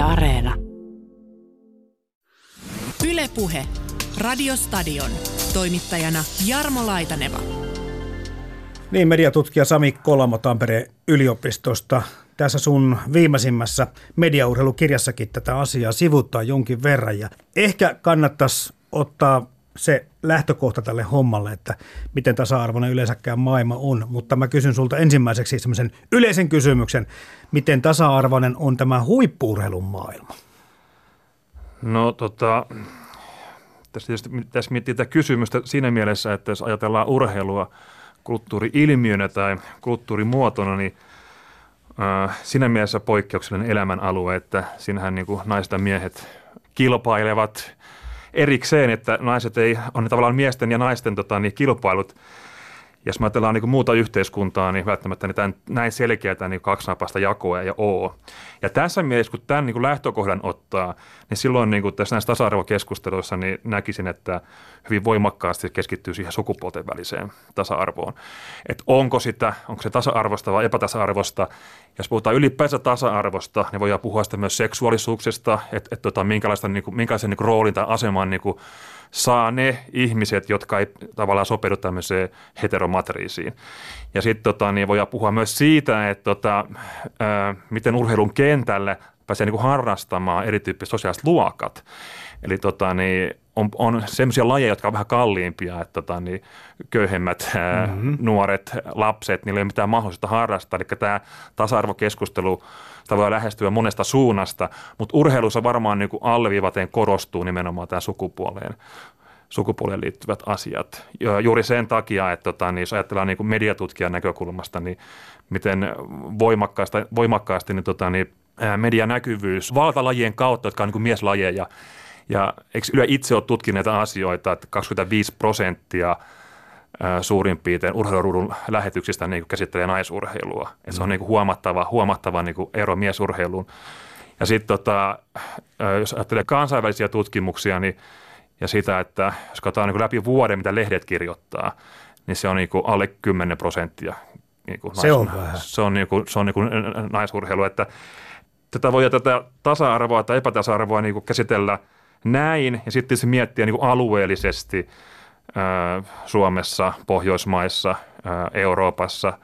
Yle Areena. Ylepuhe Radiostadion. Toimittajana Jarmo Laitaneva. Niin, mediatutkija Sami Kolamo Tampereen yliopistosta. Tässä sun viimeisimmässä mediaurheilukirjassakin tätä asiaa sivuttaa jonkin verran. Ja ehkä kannattaisi ottaa se lähtökohta tälle hommalle, että miten tasa-arvoinen yleensäkään maailma on. Mutta mä kysyn sulta ensimmäiseksi semmoisen yleisen kysymyksen, miten tasa-arvoinen on tämä huippuurheilun maailma? No tota, tässä tietysti tässä miettii tätä kysymystä siinä mielessä, että jos ajatellaan urheilua kulttuuri-ilmiönä tai kulttuurimuotona, niin siinä mielessä poikkeuksellinen elämän alue, että siinähän niin kuin naiset ja miehet kilpailevat erikseen, että naiset ei, on tavallaan miesten ja naisten tota, niin kilpailut – jos me ajatellaan niin muuta yhteiskuntaa, niin välttämättä niin tämän, näin selkeätä niin kaksinapaista jakoa ja oo. Ja tässä mielessä, kun tämän niin kuin lähtökohdan ottaa, niin silloin niin kuin tässä näissä tasa-arvokeskusteluissa niin näkisin, että hyvin voimakkaasti keskittyy siihen sukupuolten väliseen tasa-arvoon. Että onko sitä, onko se tasa-arvosta vai epätasa-arvosta. Jos puhutaan ylipäänsä tasa-arvosta, niin voidaan puhua sitä myös seksuaalisuuksista, että, että tota, minkälaista, niin kuin, minkälaisen niin kuin roolin tai aseman niin kuin saa ne ihmiset, jotka ei tavallaan sopeudu tämmöiseen heteromatriisiin. Ja sitten tota, niin voidaan puhua myös siitä, että tota, ää, miten urheilun kentälle pääsee niin kuin harrastamaan erityyppiset sosiaaliset luokat. Eli tota, niin on, on sellaisia lajeja, jotka on vähän kalliimpia, että tota, niin köyhemmät mm-hmm. nuoret lapset, niillä ei ole mitään mahdollisuutta harrastaa. Eli tämä tasa-arvokeskustelu sitä voi lähestyä monesta suunnasta, mutta urheilussa varmaan niin kuin alleviivaten korostuu nimenomaan tämä sukupuoleen sukupuoleen liittyvät asiat. Ja juuri sen takia, että tota, niin jos ajatellaan niin kuin mediatutkijan näkökulmasta, niin miten voimakkaasti, voimakkaasti niin, tota, niin, medianäkyvyys valtalajien kautta, jotka on niin kuin mieslajeja, ja eikö Yle itse ole tutkineet asioita, että 25 prosenttia suurin piirtein urheiluruudun lähetyksistä niin käsittelee naisurheilua. Et se on mm. niin kuin huomattava, huomattava niin kuin ero miesurheiluun. Ja sitten tota, jos ajattelee kansainvälisiä tutkimuksia niin, ja sitä, että jos katsotaan niin kuin läpi vuoden, mitä lehdet kirjoittaa, niin se on niin kuin alle 10 prosenttia. Niin kuin se on vähän. Se on, niin kuin, se on niin kuin naisurheilu. Että tätä voi tätä tasa-arvoa tai epätasa-arvoa niin kuin käsitellä – näin ja sitten se miettiä niin kuin alueellisesti Suomessa, Pohjoismaissa, Euroopassa,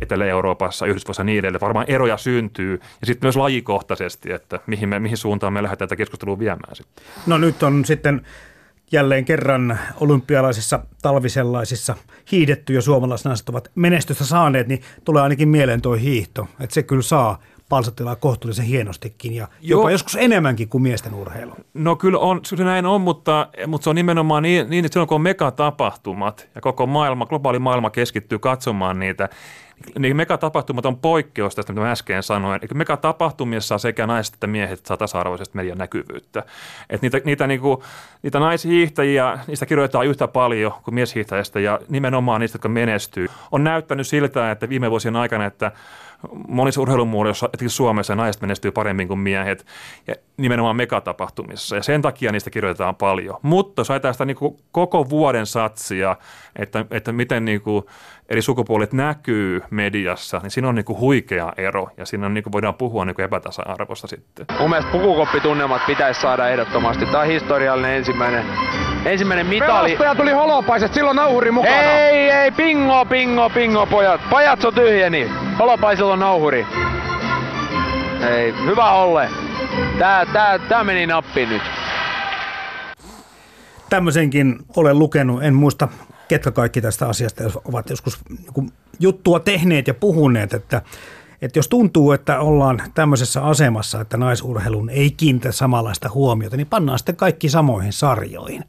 Etelä-Euroopassa, Yhdysvalloissa niin edelleen. Varmaan eroja syntyy ja sitten myös lajikohtaisesti, että mihin, me, mihin suuntaan me lähdetään tätä keskustelua viemään sitten. No nyt on sitten jälleen kerran olympialaisissa talvisellaisissa hiidetty ja suomalaisnaiset ovat menestystä saaneet, niin tulee ainakin mieleen tuo hiihto, että se kyllä saa palsattilaa kohtuullisen hienostikin ja Joo. jopa joskus enemmänkin kuin miesten urheilu. No kyllä on, se näin on, mutta, mutta se on nimenomaan niin, niin että silloin kun on megatapahtumat ja koko maailma, globaali maailma keskittyy katsomaan niitä, niin megatapahtumat on poikkeus tästä, mitä mä äsken sanoin. Eli megatapahtumissa sekä naiset että miehet saa tasa-arvoisesti median näkyvyyttä. Et niitä, niitä, niinku, niitä naishiihtäjiä, niistä kirjoitetaan yhtä paljon kuin mieshiihtäjistä ja nimenomaan niistä, jotka menestyy. On näyttänyt siltä, että viime vuosien aikana, että monissa urheilumuodoissa, etenkin Suomessa, naiset menestyy paremmin kuin miehet, ja nimenomaan megatapahtumissa, ja sen takia niistä kirjoitetaan paljon. Mutta ajatellaan sitä niin koko vuoden satsia, että, että miten niin kuin eri sukupuolet näkyy mediassa, niin siinä on niin kuin huikea ero, ja siinä on, niin kuin voidaan puhua niin kuin epätasa-arvosta sitten. Mun mielestä pukukoppitunnelmat pitäisi saada ehdottomasti. Tämä on historiallinen ensimmäinen, ensimmäinen mitali. Pelastaja tuli holopaiset, silloin nauhuri mukana. Ei, ei, pingo, pingo, pingo, pojat. Pajatso tyhjeni. Holopaisella on nauhuri. Ei, hyvä Olle. Tää, tää, tää meni nappiin nyt. Tämmöisenkin olen lukenut, en muista ketkä kaikki tästä asiasta ovat joskus juttua tehneet ja puhuneet, että, että jos tuntuu, että ollaan tämmöisessä asemassa, että naisurheilun ei kiinnitä samanlaista huomiota, niin pannaan sitten kaikki samoihin sarjoihin.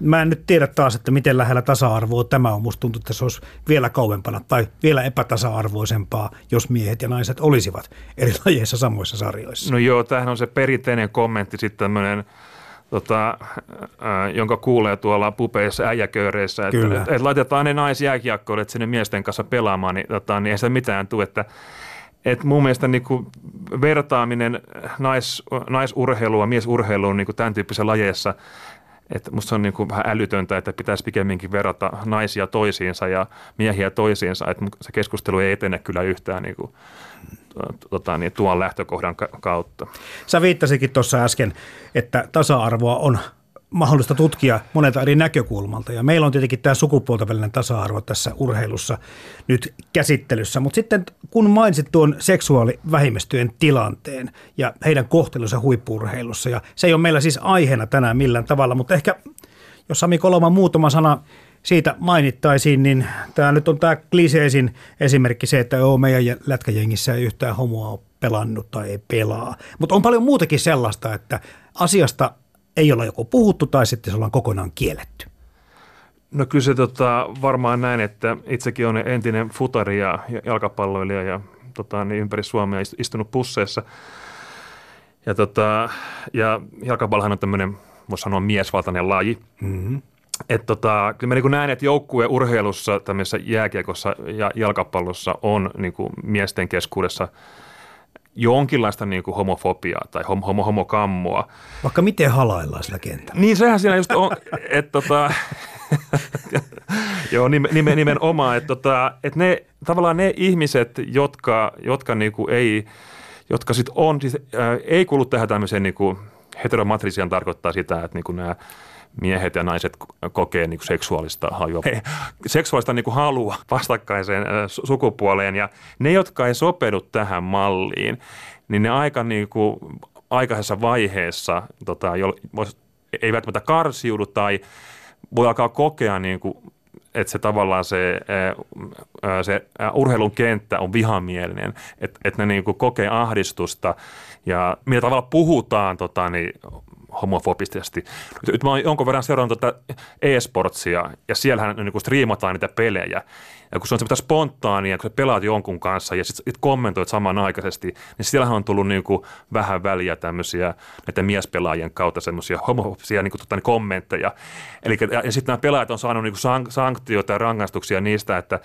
Mä en nyt tiedä taas, että miten lähellä tasa-arvoa tämä on. Musta tuntuu, että se olisi vielä kauempana tai vielä epätasa-arvoisempaa, jos miehet ja naiset olisivat eri lajeissa samoissa sarjoissa. No joo, tämähän on se perinteinen kommentti sitten tämmöinen tota, jonka kuulee tuolla pupeissa äijäkööreissä, että, että, että laitetaan ne naisjääkiekkoilijat sinne miesten kanssa pelaamaan, niin, tota, niin ei se mitään tule, että et mun mielestä niin kuin vertaaminen nais, naisurheilua miesurheiluun niin kuin tämän tyyppisessä lajeissa, että musta se on niin kuin vähän älytöntä, että pitäisi pikemminkin verrata naisia toisiinsa ja miehiä toisiinsa, että se keskustelu ei etene kyllä yhtään niin kuin tota, niin, tuon lähtökohdan kautta. Sä viittasikin tuossa äsken, että tasa-arvoa on mahdollista tutkia monelta eri näkökulmalta. Ja meillä on tietenkin tämä sukupuolten välinen tasa-arvo tässä urheilussa nyt käsittelyssä. Mutta sitten kun mainitsit tuon seksuaalivähemmistöjen tilanteen ja heidän kohtelunsa huippurheilussa, ja se ei ole meillä siis aiheena tänään millään tavalla, mutta ehkä jos Sami Koloma muutama sana siitä mainittaisiin, niin tämä nyt on tämä kliseisin esimerkki se, että joo, meidän lätkäjengissä ei yhtään homoa ole pelannut tai ei pelaa. Mutta on paljon muutakin sellaista, että asiasta ei olla joko puhuttu tai sitten se ollaan kokonaan kielletty. No kyllä se tota, varmaan näin, että itsekin on entinen futari ja jalkapalloilija ja tota, niin ympäri Suomea istunut pusseissa. Ja, tota, ja jalkapallohan on tämmöinen, voisi sanoa miesvaltainen laji. Mm-hmm. Et tota, kyllä mä niin näen, että joukkue urheilussa, tämmöisessä jääkiekossa ja jalkapallossa on niin kuin miesten keskuudessa – jonkinlaista niin kuin homofobiaa tai hom, homo, homokammoa. Vaikka miten halaillaan sillä kentällä. Niin sehän siinä just on, että tota, joo nimen, nimenomaan, että tota, että ne tavallaan ne ihmiset, jotka, jotka niin kuin ei, jotka sit on, siis, ää, ei kuulu tähän tämmöiseen niin kuin heteromatrisian tarkoittaa sitä, että niin kuin nämä miehet ja naiset kokee niin kuin seksuaalista hajua, seksuaalista niin kuin halua vastakkaiseen sukupuoleen. Ja ne, jotka ei sopeudu tähän malliin, niin ne aika niin kuin aikaisessa vaiheessa tota, ei välttämättä karsiudu tai voi alkaa kokea niin kuin että se tavallaan se, se urheilun kenttä on vihamielinen, että, että ne niin kuin kokee ahdistusta. Ja millä tavalla puhutaan tota, niin, homofobisesti. Nyt mä oon jonkun verran seurannut tuota e-sportsia ja siellähän niin kuin striimataan niitä pelejä. Ja kun se on semmoista spontaania, kun sä pelaat jonkun kanssa ja sitten sit kommentoit samanaikaisesti, niin siellähän on tullut niin kuin vähän väliä tämmöisiä näiden miespelaajien kautta semmoisia homofobisia niin tota, niin kommentteja. Eli, ja, ja sitten nämä pelaajat on saanut niin kuin sanktioita ja rangaistuksia niistä, että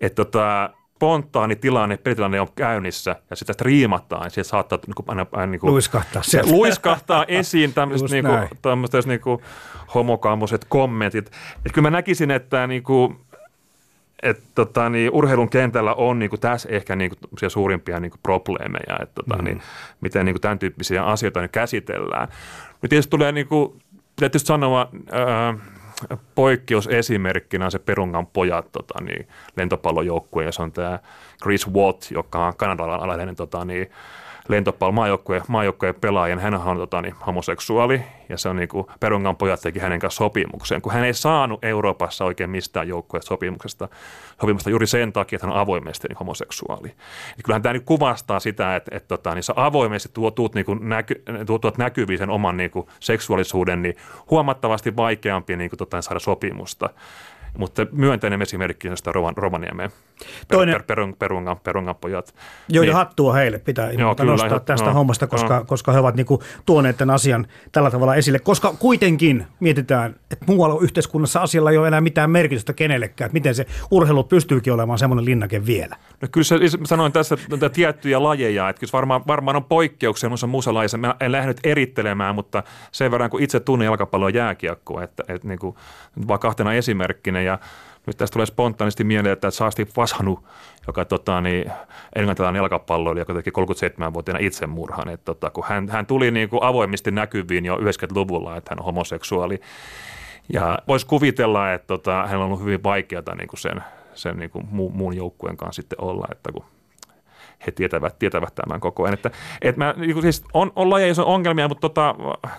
et, tota, spontaani tilanne, pelitilanne on käynnissä ja sitä striimataan, sieltä saattaa niin kuin, aina, aina niin kuin, luiskahtaa, se luiskahtaa esiin tämmöiset, niin kuin, tämmöiset niin kuin homokammoiset kommentit. Et kyllä mä näkisin, että niin kuin, et, tota, niin, urheilun kentällä on niin kuin, tässä ehkä niin kuin, suurimpia niin kuin, probleemeja, että tota, mm. niin, miten niin kuin, tämän tyyppisiä asioita niin käsitellään. Nyt tietysti tulee, niin kuin, tietysti sanoa, ää, poikkeusesimerkkinä on se Perungan pojat tota, niin, lentopallojoukkue, ja se on tämä Chris Watt, joka on kanadalainen tota, niin, lentopallon maajoukkueen, pelaajan, hän on tota, niin, homoseksuaali ja se on niin Perungan pojat teki hänen kanssa sopimuksen, kun hän ei saanut Euroopassa oikein mistään joukkueesta sopimuksesta, sopimusta juuri sen takia, että hän on avoimesti niin homoseksuaali. Ja kyllähän tämä niin kuvastaa sitä, että, että tota, niin sä avoimesti tuot, niin kuin näky, tuot, tuot näkyviin sen oman niin kuin seksuaalisuuden, niin huomattavasti vaikeampi niin kuin, tota, saada sopimusta. Mutta myönteinen esimerkki on sitä Rovan, Rovaniemeen Toinen, per, per, perungan, perungan pojat. Joo, niin, ja hattua heille pitää joo, kyllä, nostaa tästä no, hommasta, koska, no. koska he ovat niin kuin tuoneet tämän asian tällä tavalla esille. Koska kuitenkin mietitään, että muualla yhteiskunnassa asialla ei ole enää mitään merkitystä kenellekään, että miten se urheilu pystyykin olemaan semmoinen linnake vielä. No kyllä se, sanoin tässä että tiettyjä lajeja, että kyllä varmaan, varmaan on poikkeuksia muussa muussa lajissa. Mä en lähde erittelemään, mutta sen verran kun itse tunnen jalkapalloa jääkiekkoa, että, että niin kuin, vaan kahtena esimerkkinä ja nyt tästä tulee spontaanisti mieleen, että Saasti Vashanu, joka tota, niin, englantilainen jalkapalloilija, joka teki 37-vuotiaana itsemurhan. Että, tota, kun hän, hän tuli niin kuin avoimesti näkyviin jo 90-luvulla, että hän on homoseksuaali. Ja voisi kuvitella, että tota, hänellä on ollut hyvin vaikeaa niin kuin sen, sen niin kuin muun joukkueen kanssa sitten olla, että kun he tietävät, tietävät tämän koko ajan. Että, että mä, niin siis on, on lajeja, on ongelmia, mutta tota,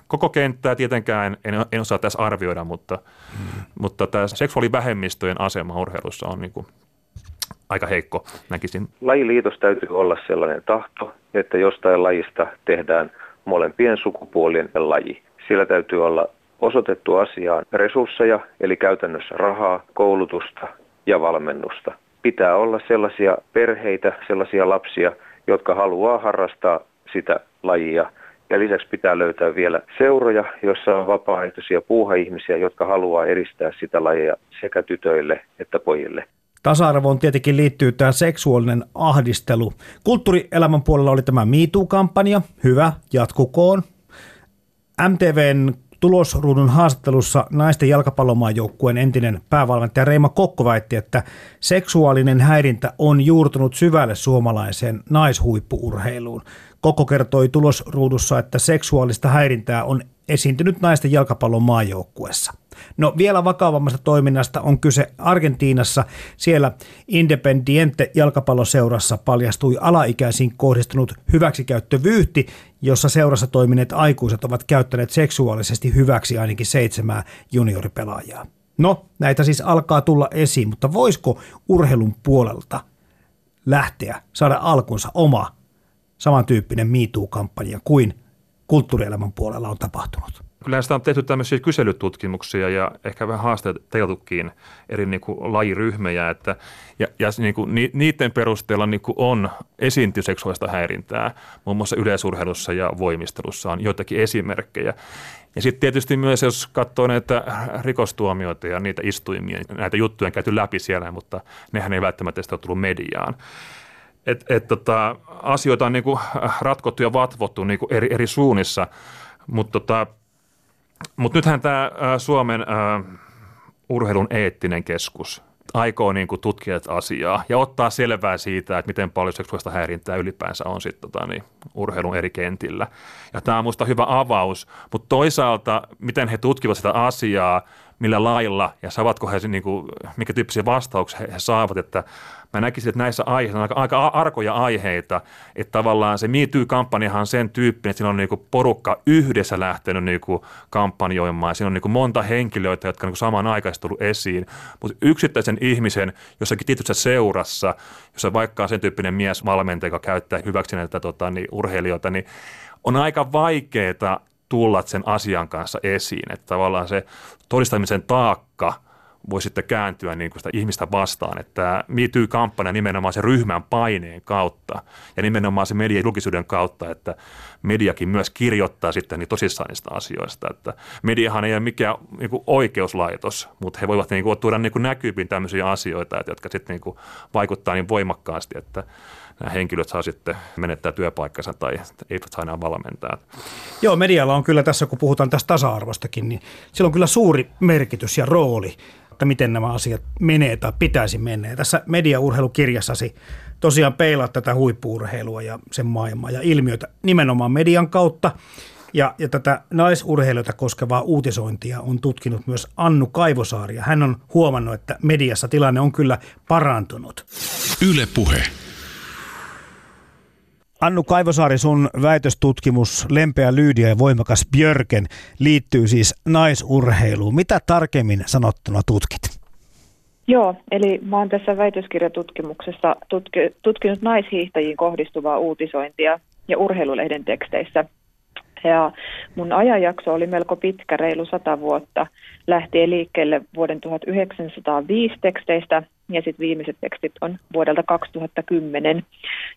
koko kenttää tietenkään en, en osaa tässä arvioida, mutta, hmm. mutta tämä seksuaalivähemmistöjen asema urheilussa on niin kuin aika heikko, näkisin. Lajiliitos täytyy olla sellainen tahto, että jostain lajista tehdään molempien sukupuolien laji. Sillä täytyy olla osoitettu asiaan resursseja, eli käytännössä rahaa, koulutusta ja valmennusta pitää olla sellaisia perheitä, sellaisia lapsia, jotka haluaa harrastaa sitä lajia. Ja lisäksi pitää löytää vielä seuroja, joissa on vapaaehtoisia puuha-ihmisiä, jotka haluaa edistää sitä lajia sekä tytöille että pojille. Tasa-arvoon tietenkin liittyy tämä seksuaalinen ahdistelu. Kulttuurielämän puolella oli tämä MeToo-kampanja. Hyvä, jatkukoon. MTVn tulosruudun haastattelussa naisten jalkapallomaajoukkueen entinen päävalmentaja Reima Kokko väitti, että seksuaalinen häirintä on juurtunut syvälle suomalaiseen naishuippuurheiluun. Kokko kertoi tulosruudussa, että seksuaalista häirintää on esiintynyt naisten jalkapallon maajoukkuessa. No vielä vakavammasta toiminnasta on kyse Argentiinassa. Siellä Independiente jalkapalloseurassa paljastui alaikäisiin kohdistunut hyväksikäyttövyyhti, jossa seurassa toimineet aikuiset ovat käyttäneet seksuaalisesti hyväksi ainakin seitsemää junioripelaajaa. No, näitä siis alkaa tulla esiin, mutta voisiko urheilun puolelta lähteä, saada alkunsa oma samantyyppinen MeToo-kampanja kuin kulttuurielämän puolella on tapahtunut? Kyllähän sitä on tehty tämmöisiä kyselytutkimuksia ja ehkä vähän haasteeltukin eri niin kuin lajiryhmiä, että, ja, ja niin kuin, ni, niiden perusteella niin kuin on esiinty seksuaalista häirintää, muun muassa yleisurheilussa ja voimistelussa on joitakin esimerkkejä. Ja sitten tietysti myös, jos katsoo näitä rikostuomioita ja niitä istuimia, näitä juttuja on käyty läpi siellä, mutta nehän ei välttämättä sitä ole tullut mediaan. Et, et tota, asioita on niinku ratkottu ja vatvottu niinku eri, eri suunnissa, mutta tota, mut nythän tämä Suomen ä, urheilun eettinen keskus aikoo niin kuin tutkia asiaa ja ottaa selvää siitä, että miten paljon seksuaalista häirintää ylipäänsä on sitten tota, niin, urheilun eri kentillä. Ja tämä on minusta hyvä avaus, mutta toisaalta miten he tutkivat sitä asiaa, millä lailla ja saavatko he, niin kuin, mikä tyyppisiä vastauksia he saavat, että mä näkisin, että näissä aiheissa on aika, aika arkoja aiheita, että tavallaan se MeToo-kampanjahan on sen tyyppinen, että siinä on niinku porukka yhdessä lähtenyt niinku kampanjoimaan, siinä on niinku monta henkilöitä, jotka on niinku samanaikaisesti tullut esiin, mutta yksittäisen ihmisen jossakin tietyssä seurassa, jossa vaikka on sen tyyppinen mies valmentaja, joka käyttää hyväksi näitä tota, niin, urheilijoita, niin on aika vaikeaa tulla sen asian kanssa esiin, että tavallaan se todistamisen taakka – voi sitten kääntyä niin kuin sitä ihmistä vastaan. Että MeToo-kampanja nimenomaan se ryhmän paineen kautta ja nimenomaan se median julkisuuden kautta, että mediakin myös kirjoittaa sitten niin tosissaan niistä asioista. Että mediahan ei ole mikään niin kuin oikeuslaitos, mutta he voivat niin kuin, tuoda niin kuin näkyviin tämmöisiä asioita, että, jotka sitten niin kuin, vaikuttaa niin voimakkaasti, että nämä henkilöt saa sitten menettää työpaikkansa tai eivät saa enää valmentaa. Joo, medialla on kyllä tässä, kun puhutaan tästä tasa-arvostakin, niin sillä on kyllä suuri merkitys ja rooli että miten nämä asiat menee tai pitäisi mennä. Tässä mediaurheilukirjassasi tosiaan peilaat tätä huippuurheilua ja sen maailmaa ja ilmiötä nimenomaan median kautta. Ja, ja tätä naisurheilijoita koskevaa uutisointia on tutkinut myös Annu Kaivosaari. Hän on huomannut, että mediassa tilanne on kyllä parantunut. Yle puhe. Annu Kaivosaari, sun väitöstutkimus Lempeä Lyydia ja voimakas Björken liittyy siis naisurheiluun. Mitä tarkemmin sanottuna tutkit? Joo, eli mä oon tässä väitöskirjatutkimuksessa tutki, tutkinut naishiihtäjiin kohdistuvaa uutisointia ja urheilulehden teksteissä. Ja mun ajanjakso oli melko pitkä, reilu sata vuotta, lähtien liikkeelle vuoden 1905 teksteistä ja sitten viimeiset tekstit on vuodelta 2010.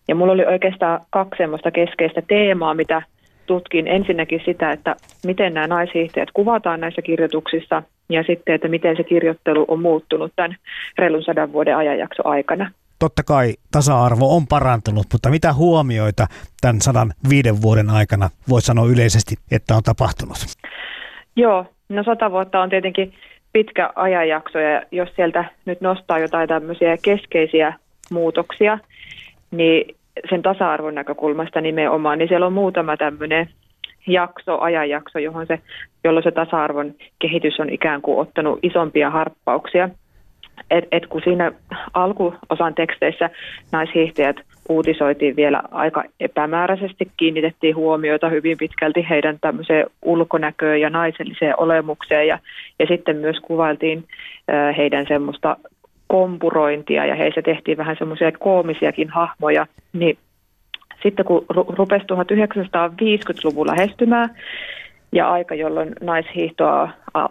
Ja mulla oli oikeastaan kaksi semmoista keskeistä teemaa, mitä tutkin. Ensinnäkin sitä, että miten nämä naishiihtäjät kuvataan näissä kirjoituksissa ja sitten, että miten se kirjoittelu on muuttunut tämän reilun sadan vuoden ajanjakso aikana. Totta kai tasa-arvo on parantunut, mutta mitä huomioita tämän sadan viiden vuoden aikana voisi sanoa yleisesti, että on tapahtunut? Joo, no sata vuotta on tietenkin pitkä ajanjakso ja jos sieltä nyt nostaa jotain tämmöisiä keskeisiä muutoksia, niin sen tasa-arvon näkökulmasta nimenomaan, niin siellä on muutama tämmöinen jakso, ajanjakso, johon se, jolloin se tasa-arvon kehitys on ikään kuin ottanut isompia harppauksia. Et, et kun siinä alkuosan teksteissä naishiihtäjät uutisoitiin vielä aika epämääräisesti, kiinnitettiin huomiota hyvin pitkälti heidän tämmöiseen ulkonäköön ja naiselliseen olemukseen ja, ja sitten myös kuvailtiin heidän semmoista kompurointia ja heissä tehtiin vähän semmoisia koomisiakin hahmoja, niin sitten kun rupesi 1950-luvun lähestymään ja aika, jolloin naishiihtoa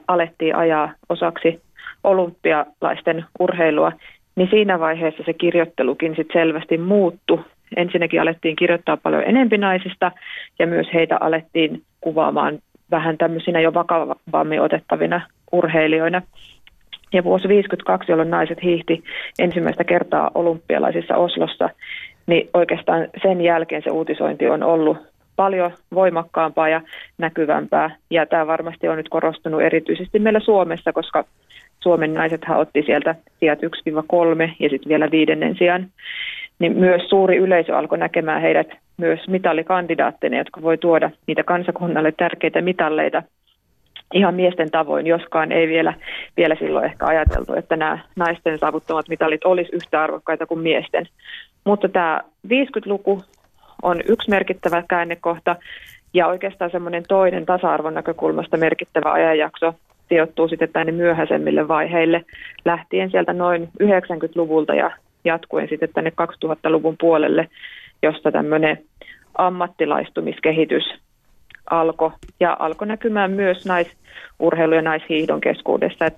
alettiin ajaa osaksi olympialaisten urheilua, niin siinä vaiheessa se kirjoittelukin sit selvästi muuttu. Ensinnäkin alettiin kirjoittaa paljon enempi naisista ja myös heitä alettiin kuvaamaan vähän tämmöisinä jo vakavammin otettavina urheilijoina. Ja vuosi 52, jolloin naiset hiihti ensimmäistä kertaa olympialaisissa Oslossa, niin oikeastaan sen jälkeen se uutisointi on ollut paljon voimakkaampaa ja näkyvämpää. Ja tämä varmasti on nyt korostunut erityisesti meillä Suomessa, koska Suomen naisethan otti sieltä sijat 1-3 ja sitten vielä viidennen sijaan. Niin myös suuri yleisö alkoi näkemään heidät myös mitallikandidaatteina, jotka voi tuoda niitä kansakunnalle tärkeitä mitalleita ihan miesten tavoin, joskaan ei vielä, vielä silloin ehkä ajateltu, että nämä naisten saavuttamat mitalit olisi yhtä arvokkaita kuin miesten. Mutta tämä 50-luku on yksi merkittävä käännekohta ja oikeastaan semmoinen toinen tasa-arvon näkökulmasta merkittävä ajanjakso sijoittuu sitten tänne myöhäisemmille vaiheille lähtien sieltä noin 90-luvulta ja jatkuen sitten tänne 2000-luvun puolelle, josta tämmöinen ammattilaistumiskehitys alkoi ja alkoi näkymään myös naisurheilu- ja naishiihdon keskuudessa.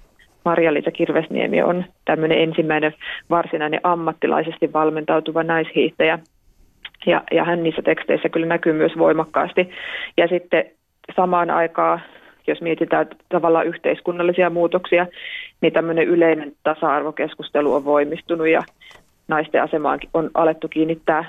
Marja-Liisa Kirvesniemi on tämmöinen ensimmäinen varsinainen ammattilaisesti valmentautuva naishiihtäjä. Ja, ja hän niissä teksteissä kyllä näkyy myös voimakkaasti. Ja sitten samaan aikaan, jos mietitään tavallaan yhteiskunnallisia muutoksia, niin tämmöinen yleinen tasa-arvokeskustelu on voimistunut ja naisten asemaan on alettu kiinnittää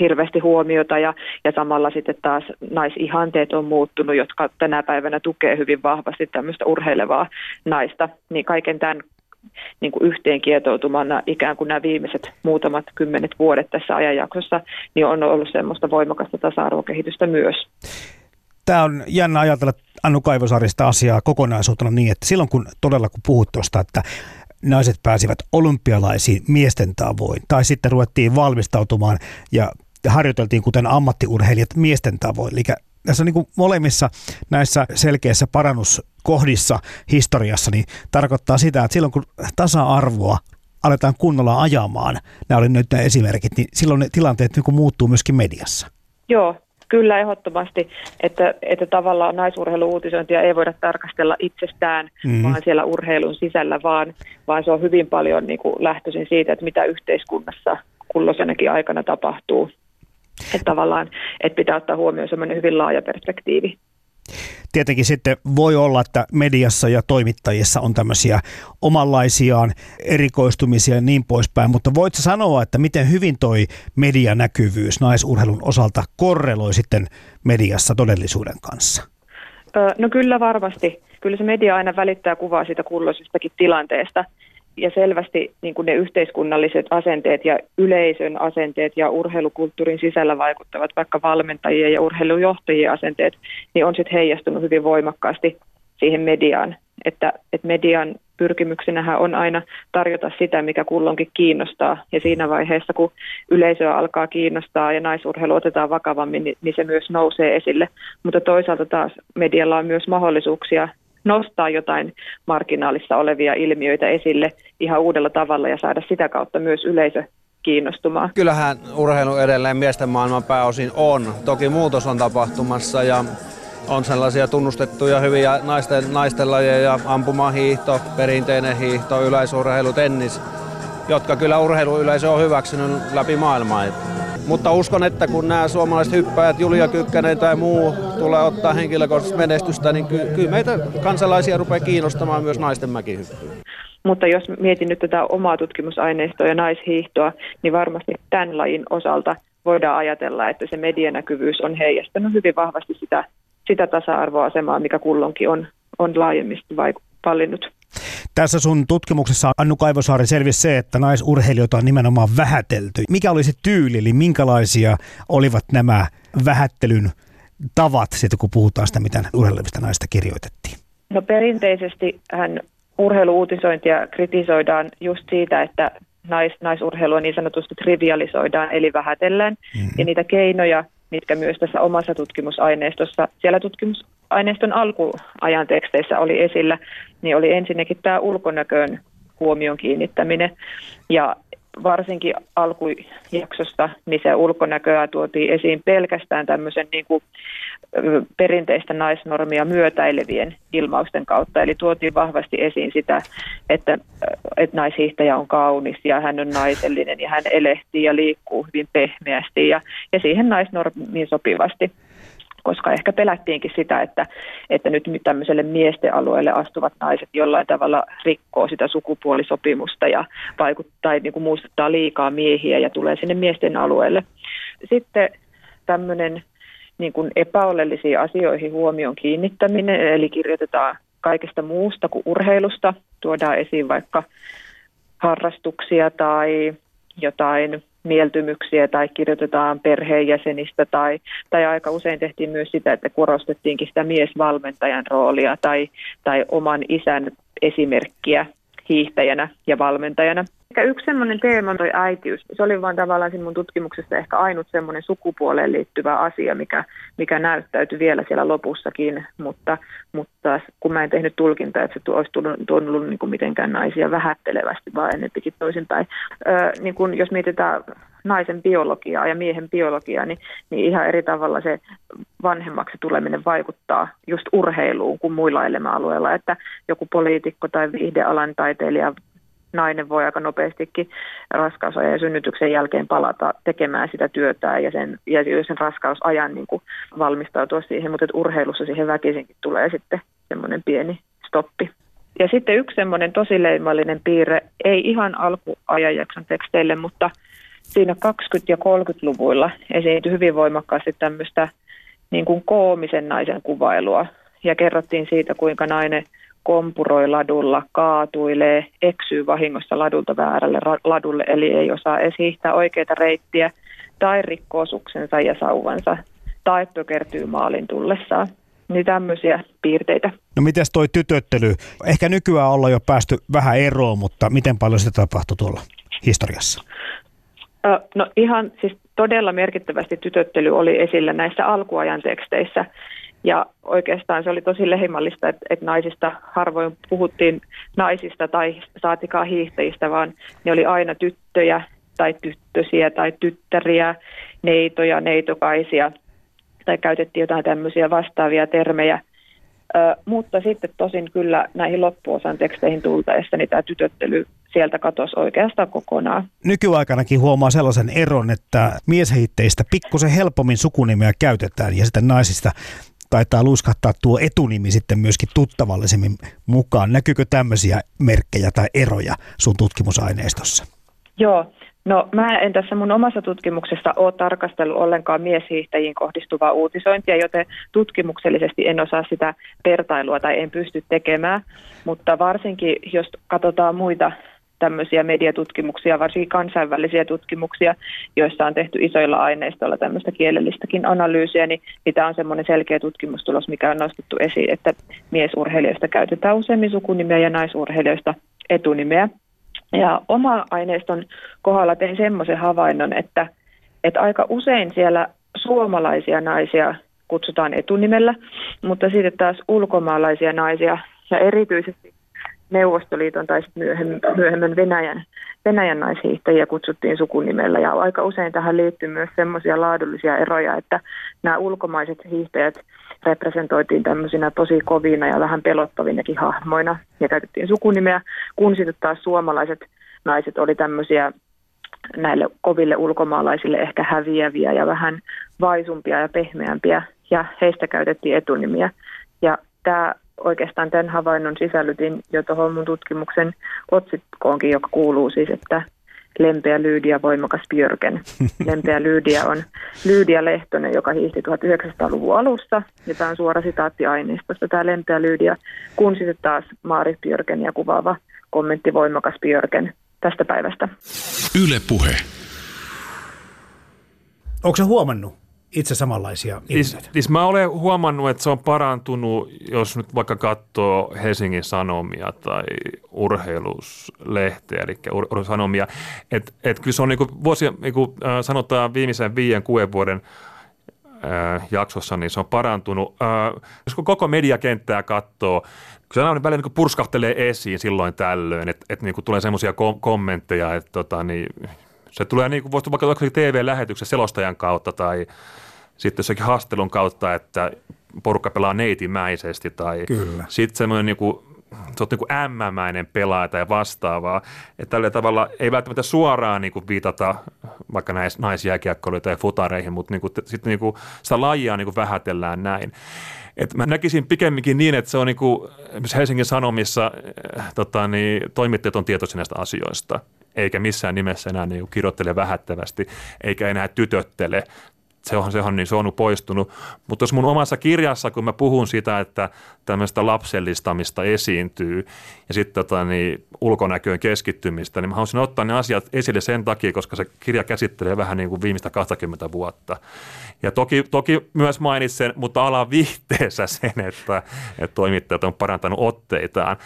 hirveästi huomiota ja, ja samalla sitten taas naisihanteet on muuttunut, jotka tänä päivänä tukee hyvin vahvasti tämmöistä urheilevaa naista. Niin kaiken tämän niin kuin yhteen kietoutumana ikään kuin nämä viimeiset muutamat kymmenet vuodet tässä ajanjaksossa, niin on ollut semmoista voimakasta tasa-arvokehitystä myös. Tämä on jännä ajatella Annu Kaivosaarista asiaa kokonaisuutena niin, että silloin kun todella kun puhut tuosta, että naiset pääsivät olympialaisiin miesten tavoin, tai sitten ruvettiin valmistautumaan ja harjoiteltiin kuten ammattiurheilijat miesten tavoin. Eli tässä on niin kuin molemmissa näissä selkeissä parannuskohdissa historiassa, niin tarkoittaa sitä, että silloin kun tasa-arvoa aletaan kunnolla ajamaan, nämä oli nyt nämä esimerkit, niin silloin ne tilanteet niin kuin muuttuu myöskin mediassa. Joo, Kyllä ehdottomasti, että, että tavallaan naisurheiluutisointia ei voida tarkastella itsestään, mm. vaan siellä urheilun sisällä, vaan, vaan se on hyvin paljon niin kuin lähtöisin siitä, että mitä yhteiskunnassa kulloisenakin aikana tapahtuu. Että tavallaan, että pitää ottaa huomioon semmoinen hyvin laaja perspektiivi. Tietenkin sitten voi olla, että mediassa ja toimittajissa on tämmöisiä omanlaisiaan erikoistumisia ja niin poispäin, mutta voitko sanoa, että miten hyvin toi medianäkyvyys naisurheilun osalta korreloi sitten mediassa todellisuuden kanssa? No kyllä varmasti. Kyllä se media aina välittää kuvaa siitä kulloisestakin tilanteesta ja selvästi niin kuin ne yhteiskunnalliset asenteet ja yleisön asenteet ja urheilukulttuurin sisällä vaikuttavat vaikka valmentajien ja urheilujohtajien asenteet, niin on sitten heijastunut hyvin voimakkaasti siihen mediaan. Että, että median pyrkimyksenähän on aina tarjota sitä, mikä kulloinkin kiinnostaa. Ja siinä vaiheessa, kun yleisöä alkaa kiinnostaa ja naisurheilu otetaan vakavammin, niin, niin se myös nousee esille. Mutta toisaalta taas medialla on myös mahdollisuuksia nostaa jotain marginaalissa olevia ilmiöitä esille ihan uudella tavalla ja saada sitä kautta myös yleisö kiinnostumaan. Kyllähän urheilu edelleen miesten maailman pääosin on. Toki muutos on tapahtumassa ja on sellaisia tunnustettuja hyviä naisten, naisten lajeja, ampumahiihto, perinteinen hiihto, yleisurheilu, tennis, jotka kyllä urheiluyleisö on hyväksynyt läpi maailmaa. Mutta uskon, että kun nämä suomalaiset hyppäjät, Julia Kykkänen tai muu, tulee ottaa henkilökohtaisesti menestystä, niin ky- kyllä meitä kansalaisia rupeaa kiinnostamaan myös naisten mäkihyppyä. Mutta jos mietin nyt tätä omaa tutkimusaineistoa ja naishiihtoa, niin varmasti tämän lajin osalta voidaan ajatella, että se medianäkyvyys on heijastanut hyvin vahvasti sitä, sitä tasa-arvoasemaa, mikä kullonkin on, on laajemmasti vallinnut. Tässä sun tutkimuksessa Annu Kaivosaari selvisi se, että naisurheilijoita on nimenomaan vähätelty. Mikä oli se tyyli, eli minkälaisia olivat nämä vähättelyn tavat, sitten kun puhutaan sitä, mitä urheilevista naista kirjoitettiin? No perinteisesti hän urheiluutisointia kritisoidaan just siitä, että nais, naisurheilua niin sanotusti trivialisoidaan, eli vähätellään. Mm-hmm. Ja niitä keinoja, mitkä myös tässä omassa tutkimusaineistossa, siellä tutkimusaineiston alkuajan teksteissä oli esillä, niin oli ensinnäkin tämä ulkonäköön huomion kiinnittäminen. Ja varsinkin alkujaksosta, niin se ulkonäköä tuotiin esiin pelkästään tämmöisen niin kuin perinteistä naisnormia myötäilevien ilmausten kautta. Eli tuotiin vahvasti esiin sitä, että, että naishiihtäjä on kaunis ja hän on naisellinen ja hän elehtii ja liikkuu hyvin pehmeästi ja, ja siihen naisnormiin sopivasti koska ehkä pelättiinkin sitä, että, että nyt tämmöiselle miesten alueelle astuvat naiset jollain tavalla rikkoo sitä sukupuolisopimusta ja vaikuttaa niin kuin muistuttaa liikaa miehiä ja tulee sinne miesten alueelle. Sitten tämmöinen niin kuin epäolellisiin asioihin huomion kiinnittäminen, eli kirjoitetaan kaikesta muusta kuin urheilusta. Tuodaan esiin vaikka harrastuksia tai jotain mieltymyksiä tai kirjoitetaan perheenjäsenistä tai, tai aika usein tehtiin myös sitä, että korostettiinkin sitä miesvalmentajan roolia tai, tai oman isän esimerkkiä hiihtäjänä ja valmentajana. Yksi semmoinen teema on toi äitiys. Se oli vaan tavallaan mun tutkimuksessa ehkä ainut semmoinen sukupuoleen liittyvä asia, mikä, mikä näyttäytyi vielä siellä lopussakin, mutta, mutta kun mä en tehnyt tulkintaa, että se olisi tullut, tullut niin kuin mitenkään naisia vähättelevästi, vaan ennemminkin toisinpäin. Öö, niin kun, jos mietitään naisen biologiaa ja miehen biologiaa, niin, niin ihan eri tavalla se vanhemmaksi tuleminen vaikuttaa just urheiluun kuin muilla elämäalueilla, että joku poliitikko tai viihdealan taiteilija nainen voi aika nopeastikin raskausajan ja synnytyksen jälkeen palata tekemään sitä työtä ja sen, ja sen raskausajan niin kuin valmistautua siihen, mutta urheilussa siihen väkisinkin tulee sitten semmoinen pieni stoppi. Ja sitten yksi semmoinen tosi leimallinen piirre, ei ihan alkuajanjakson teksteille, mutta siinä 20- ja 30-luvuilla esiintyi hyvin voimakkaasti tämmöistä niin kuin koomisen naisen kuvailua. Ja kerrottiin siitä, kuinka nainen kompuroi ladulla, kaatuilee, eksyy vahingossa ladulta väärälle ladulle, eli ei osaa esittää oikeita reittiä, tai rikkoo suksensa ja sauvansa, tai pökertyy maalin tullessaan. Niin tämmöisiä piirteitä. No miten toi tytöttely? Ehkä nykyään ollaan jo päästy vähän eroon, mutta miten paljon sitä tapahtui tuolla historiassa? No ihan siis todella merkittävästi tytöttely oli esillä näissä alkuajan teksteissä. Ja oikeastaan se oli tosi lehimallista, että, että naisista harvoin puhuttiin naisista tai saatikaan hiihtäjistä, vaan ne oli aina tyttöjä tai tyttösiä tai tyttäriä, neitoja, neitokaisia tai käytettiin jotain tämmöisiä vastaavia termejä. Ö, mutta sitten tosin kyllä näihin loppuosan teksteihin tultaessa niin tämä tytöttely sieltä katosi oikeastaan kokonaan. Nykyaikanakin huomaa sellaisen eron, että miesheitteistä pikkusen helpommin sukunimeä käytetään ja sitten naisista taitaa luiskahtaa tuo etunimi sitten myöskin tuttavallisemmin mukaan. Näkyykö tämmöisiä merkkejä tai eroja sun tutkimusaineistossa? Joo, No mä en tässä mun omassa tutkimuksessa ole tarkastellut ollenkaan mieshiihtäjiin kohdistuvaa uutisointia, joten tutkimuksellisesti en osaa sitä vertailua tai en pysty tekemään. Mutta varsinkin jos katsotaan muita tämmöisiä mediatutkimuksia, varsinkin kansainvälisiä tutkimuksia, joissa on tehty isoilla aineistoilla tämmöistä kielellistäkin analyysiä, niin, tämä on semmoinen selkeä tutkimustulos, mikä on nostettu esiin, että miesurheilijoista käytetään useammin sukunimeä ja naisurheilijoista etunimeä. Ja oma aineiston kohdalla tein semmoisen havainnon, että, että aika usein siellä suomalaisia naisia kutsutaan etunimellä, mutta sitten taas ulkomaalaisia naisia ja erityisesti Neuvostoliiton tai myöhemmin, myöhemmin Venäjän, Venäjän naishiihtäjiä kutsuttiin sukunimellä. Ja aika usein tähän liittyy myös semmoisia laadullisia eroja, että nämä ulkomaiset hiihtäjät representoitiin tämmöisinä tosi kovina ja vähän pelottavinakin hahmoina ja käytettiin sukunimeä, kun sitten taas suomalaiset naiset oli tämmöisiä näille koville ulkomaalaisille ehkä häviäviä ja vähän vaisumpia ja pehmeämpiä ja heistä käytettiin etunimiä. Ja tämä oikeastaan tämän havainnon sisällytin jo tuohon mun tutkimuksen otsikkoonkin, joka kuuluu siis, että lempeä Lyydia, voimakas Björken. Lempeä Lyydia on Lyydia Lehtonen, joka hiihti 1900-luvun alussa. Ja tämä on suora sitaatti aineistosta. Tämä lempeä Lyydia, kun sitten taas Maari Björken ja kuvaava kommentti voimakas Björken tästä päivästä. Yle Puhe. Onko se huomannut itse samanlaisia siis, siis mä olen huomannut, että se on parantunut, jos nyt vaikka katsoo Helsingin Sanomia tai urheiluslehteä, eli urheilusanomia, että et kyllä se on niinku vuosia, niinku, sanotaan viimeisen viiden, kuuden vuoden jaksossa, niin se on parantunut. Jos koko mediakenttää katsoo, kyllä se aina välillä niin purskahtelee esiin silloin tällöin, että et, niin tulee semmoisia kom- kommentteja, että tota, niin, se tulee niin kuin, voisi vaikka TV-lähetyksen selostajan kautta tai sitten jossakin haastelun kautta, että porukka pelaa neitimäisesti tai sitten semmoinen niin kuin, sä oot niin ämmämäinen pelaaja tai vastaavaa. Että tällä tavalla ei välttämättä suoraan niin kuin viitata vaikka näissä naisjääkiekkoiluihin tai futareihin, mutta niin kuin, sitten niin kuin sitä lajia niin kuin vähätellään näin. Et mä näkisin pikemminkin niin, että se on niin kuin, Helsingin Sanomissa äh, tota, niin, toimittajat on tietoisia näistä asioista, eikä missään nimessä enää niin kirjoittele vähättävästi, eikä enää tytöttele se on, se on, niin se on poistunut. Mutta jos mun omassa kirjassa, kun mä puhun siitä, että tämmöistä lapsellistamista esiintyy ja sitten tota, niin, ulkonäköön keskittymistä, niin mä haluaisin ottaa ne asiat esille sen takia, koska se kirja käsittelee vähän niin kuin viimeistä 20 vuotta. Ja toki, toki myös mainitsen, mutta ala vihteessä sen, että, että toimittajat on parantanut otteitaan.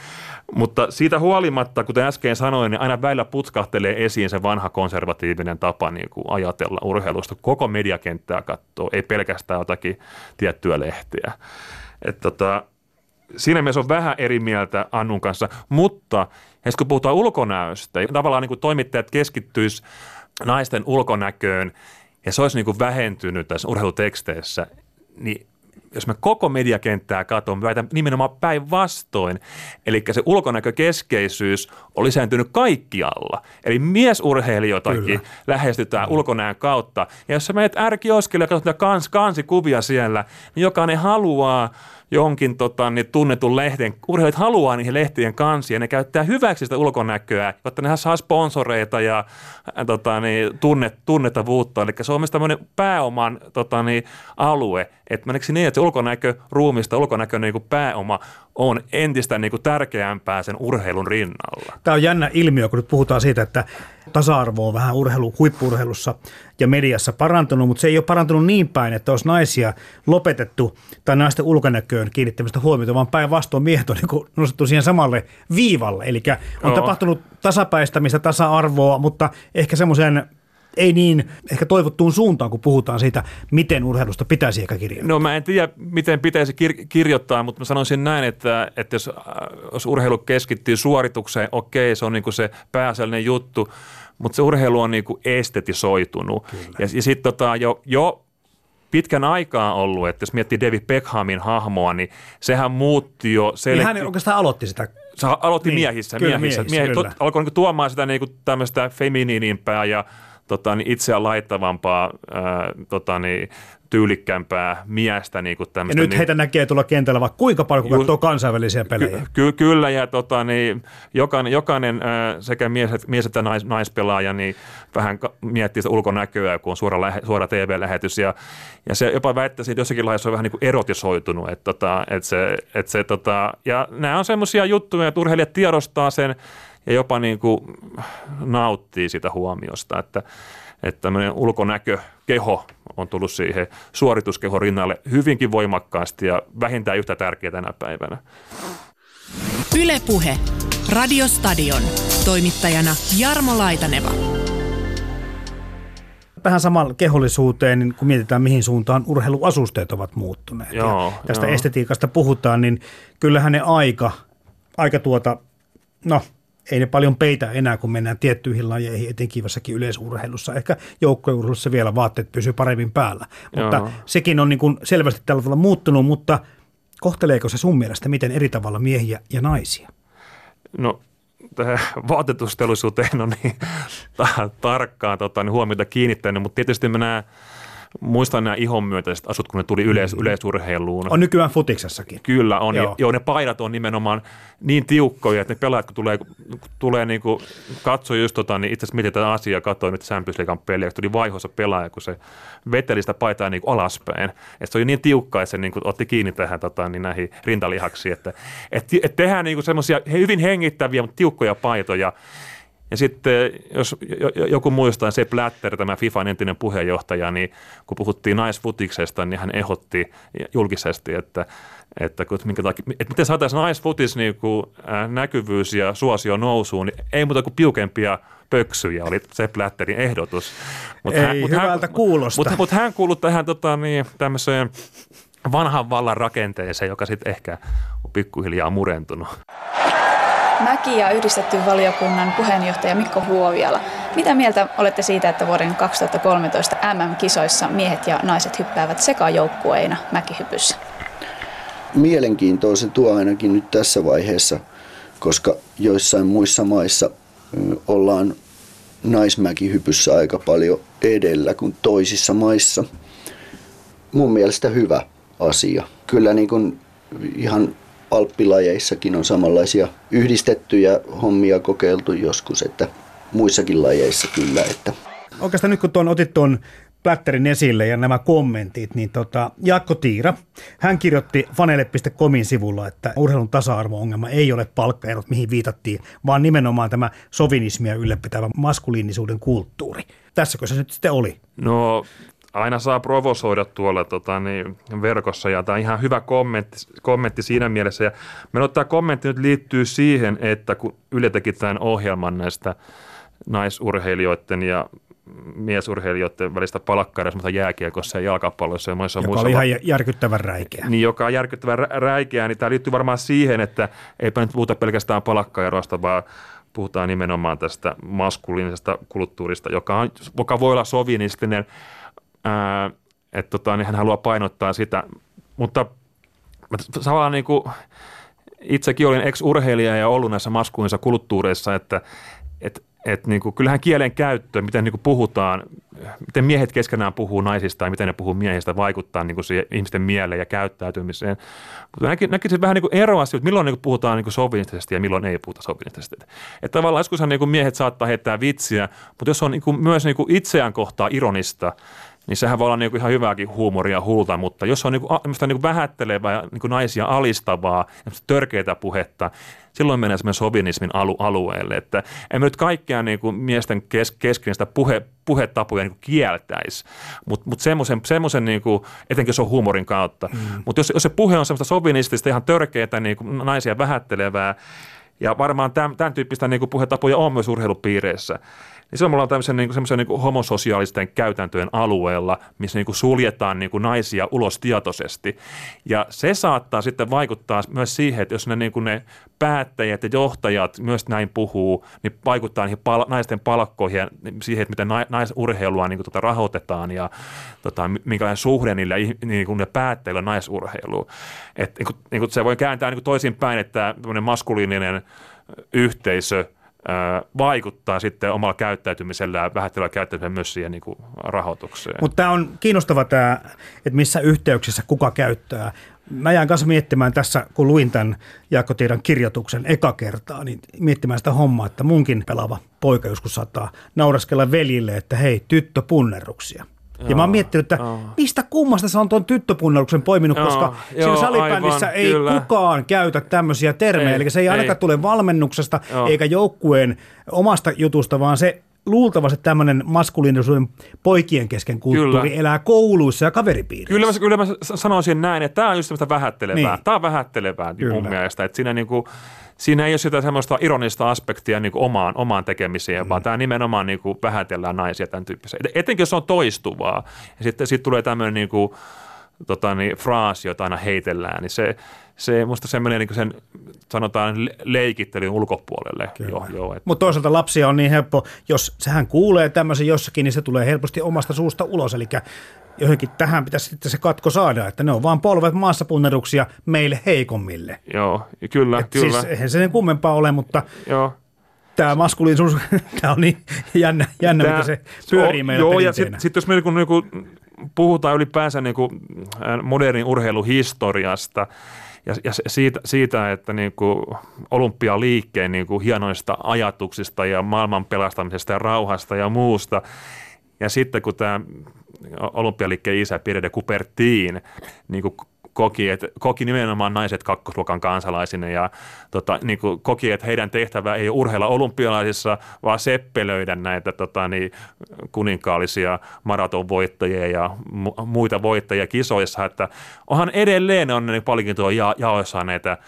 Mutta siitä huolimatta, kuten äsken sanoin, niin aina väillä putkahtelee esiin se vanha konservatiivinen tapa niin kuin ajatella urheilusta. Koko mediakenttää katsoo, ei pelkästään jotakin tiettyä lehteä. Että tota, siinä mielessä on vähän eri mieltä Annun kanssa, mutta kun puhutaan ulkonäöstä, tavallaan niin kuin toimittajat keskittyisi naisten ulkonäköön ja se olisi niin kuin vähentynyt tässä urheiluteksteissä, niin jos mä koko mediakenttää katson, väitän nimenomaan päinvastoin. Eli se ulkonäkökeskeisyys on lisääntynyt kaikkialla. Eli miesurheilijoitakin Kyllä. lähestytään mm. ulkonäön kautta. Ja jos sä menet ärkioskelle ja katsot kans, kansikuvia siellä, niin jokainen haluaa jonkin tota, niin tunnetun lehden, urheilijat haluaa niihin lehtien kansia ja ne käyttää hyväksi sitä ulkonäköä, jotta ne saa sponsoreita ja ää, tota, niin, tunnet, tunnettavuutta. Eli se on myös tämmöinen pääoman tota, niin, alue, että meneekö niin, että se ulkonäkö ruumista, ulkonäkö niin kuin pääoma on entistä niin kuin tärkeämpää sen urheilun rinnalla. Tämä on jännä ilmiö, kun nyt puhutaan siitä, että tasa-arvo on vähän urheilu, huippurheilussa ja mediassa parantunut, mutta se ei ole parantunut niin päin, että olisi naisia lopetettu tai naisten ulkonäköön kiinnittämistä huomiota, vaan päinvastoin miehet on niin nostettu siihen samalle viivalle. Eli on Joo. tapahtunut tasapäistämistä, tasa-arvoa, mutta ehkä semmoisen ei niin ehkä toivottuun suuntaan, kun puhutaan siitä, miten urheilusta pitäisi ehkä kirjoittaa. No mä en tiedä, miten pitäisi kir- kirjoittaa, mutta mä sanoisin näin, että, että jos, äh, jos urheilu keskittyy suoritukseen, okei, se on niin kuin se pääasiallinen juttu, mutta se urheilu on niin kuin estetisoitunut. Kyllä. Ja, ja sitten tota, jo, jo pitkän aikaa ollut, että jos miettii David Beckhamin hahmoa, niin sehän muutti jo selkeästi. Niin hän oikeastaan aloitti sitä. Se aloitti niin, miehissä, kyllä, miehissä. miehissä, miehissä kyllä. alkoi niin tuomaan sitä niin tämmöistä feminiinimpää ja tota, niin itseä laittavampaa, ää, tota, niin, tyylikkämpää miestä. Niin kuin ja nyt niin, heitä näkee tulla kentällä vaikka kuinka paljon, kun katsoo kansainvälisiä pelejä. Ky- ky- kyllä, ja tota, niin, jokainen, jokainen ää, sekä mies, mies että nais, naispelaaja niin vähän miettii sitä ulkonäköä, kun on suora, lähe, suora TV-lähetys. Ja, ja se jopa väittäisi, että jossakin lailla se on vähän niin kuin erotisoitunut. Että, tota, että se, että se, tota, ja nämä on semmoisia juttuja, että urheilijat tiedostaa sen, ja jopa niin kuin nauttii sitä huomiosta, että, että tämmöinen ulkonäkö, keho on tullut siihen suorituskeho rinnalle hyvinkin voimakkaasti ja vähintään yhtä tärkeää tänä päivänä. Ylepuhe. Radiostadion. Toimittajana Jarmo Laitaneva. Vähän samaan kehollisuuteen, niin kun mietitään mihin suuntaan urheiluasusteet ovat muuttuneet. Joo, ja tästä joo. estetiikasta puhutaan, niin kyllähän ne aika, aika tuota, no ei ne paljon peitä enää, kun mennään tiettyihin lajeihin, etenkin kivassakin yleisurheilussa. Ehkä joukkourheilussa vielä vaatteet pysyy paremmin päällä. Mutta Joo. sekin on niin kuin selvästi tällä tavalla muuttunut, mutta kohteleeko se sun mielestä miten eri tavalla miehiä ja naisia? No tähän vaatetusteollisuuteen on niin tarkkaan tota, niin huomiota kiinnittänyt, mutta tietysti mä näen muistan nämä ihonmyönteiset asut, kun ne tuli yleis, mm. yleisurheiluun. On nykyään futiksessakin. Kyllä on. Joo. joo, ne paidat on nimenomaan niin tiukkoja, että ne pelaajat, kun tulee, kun tulee niin kuin, katso just tota, niin itse asiassa mietitään asiaa, katsoin nyt Champions League peliä, tuli vaihossa pelaaja, kun se veteli sitä paitaa niin kuin alaspäin. Et se oli niin tiukka, että se niin kuin, otti kiinni tähän tota, niin näihin rintalihaksiin. Että, et, et tehdään niin semmoisia hyvin hengittäviä, mutta tiukkoja paitoja. Ja sitten, jos joku muistaa, se Blatter, tämä FIFAn entinen puheenjohtaja, niin kun puhuttiin naisfutiksesta, niin hän ehdotti julkisesti, että, että, minkä takia, että miten saataisiin naisfutis niin kuin, näkyvyys ja suosio nousuun, niin ei muuta kuin piukempia pöksyjä, oli se Blatterin ehdotus. Mut ei hän, mut hyvältä hän, kuulosta. Mutta mut hän kuului tähän tota, niin, tämmöiseen vanhan vallan rakenteeseen, joka sitten ehkä on pikkuhiljaa murentunut. Mäki ja yhdistetty valiokunnan puheenjohtaja Mikko Huoviala. Mitä mieltä olette siitä, että vuoden 2013 MM-kisoissa miehet ja naiset hyppäävät sekajoukkueina mäkihypyssä? Mielenkiintoisen tuo ainakin nyt tässä vaiheessa, koska joissain muissa maissa ollaan naismäkihypyssä aika paljon edellä kuin toisissa maissa. Mun mielestä hyvä asia. Kyllä niin kuin ihan alppilajeissakin on samanlaisia yhdistettyjä hommia kokeiltu joskus, että muissakin lajeissa kyllä. Että. Oikeastaan nyt kun tuon otit tuon plätterin esille ja nämä kommentit, niin tota, Jaakko Tiira, hän kirjoitti fanele.comin sivulla, että urheilun tasa-arvo-ongelma ei ole palkkaerot, mihin viitattiin, vaan nimenomaan tämä sovinismia ylläpitävä maskuliinisuuden kulttuuri. Tässäkö se nyt sitten oli? No aina saa provosoida tuolla tota, niin, verkossa ja tämä on ihan hyvä kommentti, kommentti siinä mielessä. Ja meillä tämä kommentti nyt liittyy siihen, että kun Yle teki tämän ohjelman näistä naisurheilijoiden ja miesurheilijoiden välistä palkkaeroa jääkiekossa ja jalkapallossa ja monissa joka oli ihan järkyttävän räikeä. Niin, joka on järkyttävän räikeä, niin tämä liittyy varmaan siihen, että eipä nyt puhuta pelkästään palkkaerosta, vaan puhutaan nimenomaan tästä maskuliinisesta kulttuurista, joka, on, joka voi olla sovinistinen, että tota, niin hän haluaa painottaa sitä, mutta samalla niin kuin, itsekin olin ex-urheilija ja ollut näissä maskuliinisissa kulttuureissa, että, että että niin kuin, kyllähän kielen käyttö, miten niin kuin puhutaan, miten miehet keskenään puhuu naisista ja miten ne puhuu miehistä, vaikuttaa niin kuin siihen ihmisten mieleen ja käyttäytymiseen. Mutta näkisin näki vähän niin kuin eroa että milloin niin kuin puhutaan niin kuin sovinistisesti ja milloin ei puhuta sovinistisesti. Että tavallaan joskushan niin kuin miehet saattaa heittää vitsiä, mutta jos on niin kuin myös niin kuin itseään kohtaa ironista, niin sehän voi olla niin kuin ihan hyvääkin huumoria hulta, mutta jos on niin kuin, niin kuin vähättelevää ja niin kuin naisia alistavaa ja törkeitä puhetta, silloin mennään semmoinen sovinismin alu, alueelle, että emme nyt kaikkea niin kuin miesten kes, keskeistä puhe, puhetapoja niin kieltäisi, mutta mut semmoisen, semmoisen niin kuin, etenkin jos on huumorin kautta, mm. mutta jos, jos se puhe on semmoista sovinistista, ihan törkeitä niin kuin naisia vähättelevää, ja varmaan tämän, tämän tyyppistä niin kuin puhetapoja on myös urheilupiireissä, niin silloin me ollaan tämmöisen niin semmoisen niin homososiaalisten käytäntöjen alueella, missä niin kuin suljetaan niin kuin naisia ulos tietoisesti. Ja se saattaa sitten vaikuttaa myös siihen, että jos ne, niin kuin ne päättäjät ja johtajat myös näin puhuu, niin vaikuttaa niihin pal- naisten palkkoihin ja siihen, että miten naisurheilua niin kuin tuota rahoitetaan ja tota, minkälainen suhde niillä niin kuin ne päättäjillä naisurheiluun. Et, niin kuin, niin kuin se voi kääntää niin kuin toisinpäin, että maskuliininen yhteisö – vaikuttaa sitten omalla käyttäytymisellä ja vähättelyllä käyttäytymisellä myös siihen niin rahoitukseen. Mutta tämä on kiinnostava tämä, että missä yhteyksissä kuka käyttää. Mä jään kanssa miettimään tässä, kun luin tämän Jaakko Tiiran kirjoituksen eka kertaa, niin miettimään sitä hommaa, että munkin pelaava poika joskus saattaa nauraskella veljille, että hei, tyttö punnerruksia – ja mä oon miettinyt, että joo. mistä kummasta se on tuon tyttöpunneluksen poiminut, joo, koska joo, siinä salibändissä aivan, ei kyllä. kukaan käytä tämmöisiä termejä. Ei, Eli se ei, ei ainakaan tule valmennuksesta joo. eikä joukkueen omasta jutusta, vaan se luultavasti tämmöinen maskuliinisuuden poikien kesken kulttuuri kyllä. elää kouluissa ja kaveripiirissä. Kyllä mä, kyllä mä sanoisin näin, että tämä on just semmoista vähättelevää. Niin. Tämä on vähättelevää kyllä. mun mielestä. Että siinä niinku, siinä ei ole sitä semmoista ironista aspektia niin omaan, omaan tekemiseen, mm. vaan tämä nimenomaan niin kuin vähätellään naisia tämän tyyppisiä. Etenkin jos se on toistuvaa ja sitten sit tulee tämmöinen niin kuin, tota, niin, fraasi, jota aina heitellään, niin se, se musta semmoinen niin sen sanotaan leikittelyn ulkopuolelle. Jo, jo, että... Mutta toisaalta lapsia on niin helppo, jos sehän kuulee tämmöisen jossakin, niin se tulee helposti omasta suusta ulos. Eli johonkin tähän pitäisi sitten se katko saada, että ne on vaan polvet maassa punneruksia meille heikommille. Joo, kyllä, Et kyllä. Siis eihän se niin kummempaa ole, mutta Joo. tämä maskuliinisuus, tämä on niin jännä, jännä tämä, mitä se pyörii meillä Joo, ja sitten sit jos me niin, niin puhutaan ylipäänsä niin kuin modernin urheiluhistoriasta, ja, ja siitä, siitä, että niin kuin olympialiikkeen niin kuin hienoista ajatuksista ja maailman pelastamisesta ja rauhasta ja muusta. Ja sitten kun tämä olympialiikkeen isä Pierre de Coubertin niin koki, että, koki nimenomaan naiset kakkosluokan kansalaisina ja tota, niin kuin koki, että heidän tehtävä ei ole urheilla olympialaisissa, vaan seppelöidä näitä tota, niin, kuninkaallisia maratonvoittajia ja mu- muita voittajia kisoissa, että onhan edelleen on ne palkintoja ja, jaoissa näitä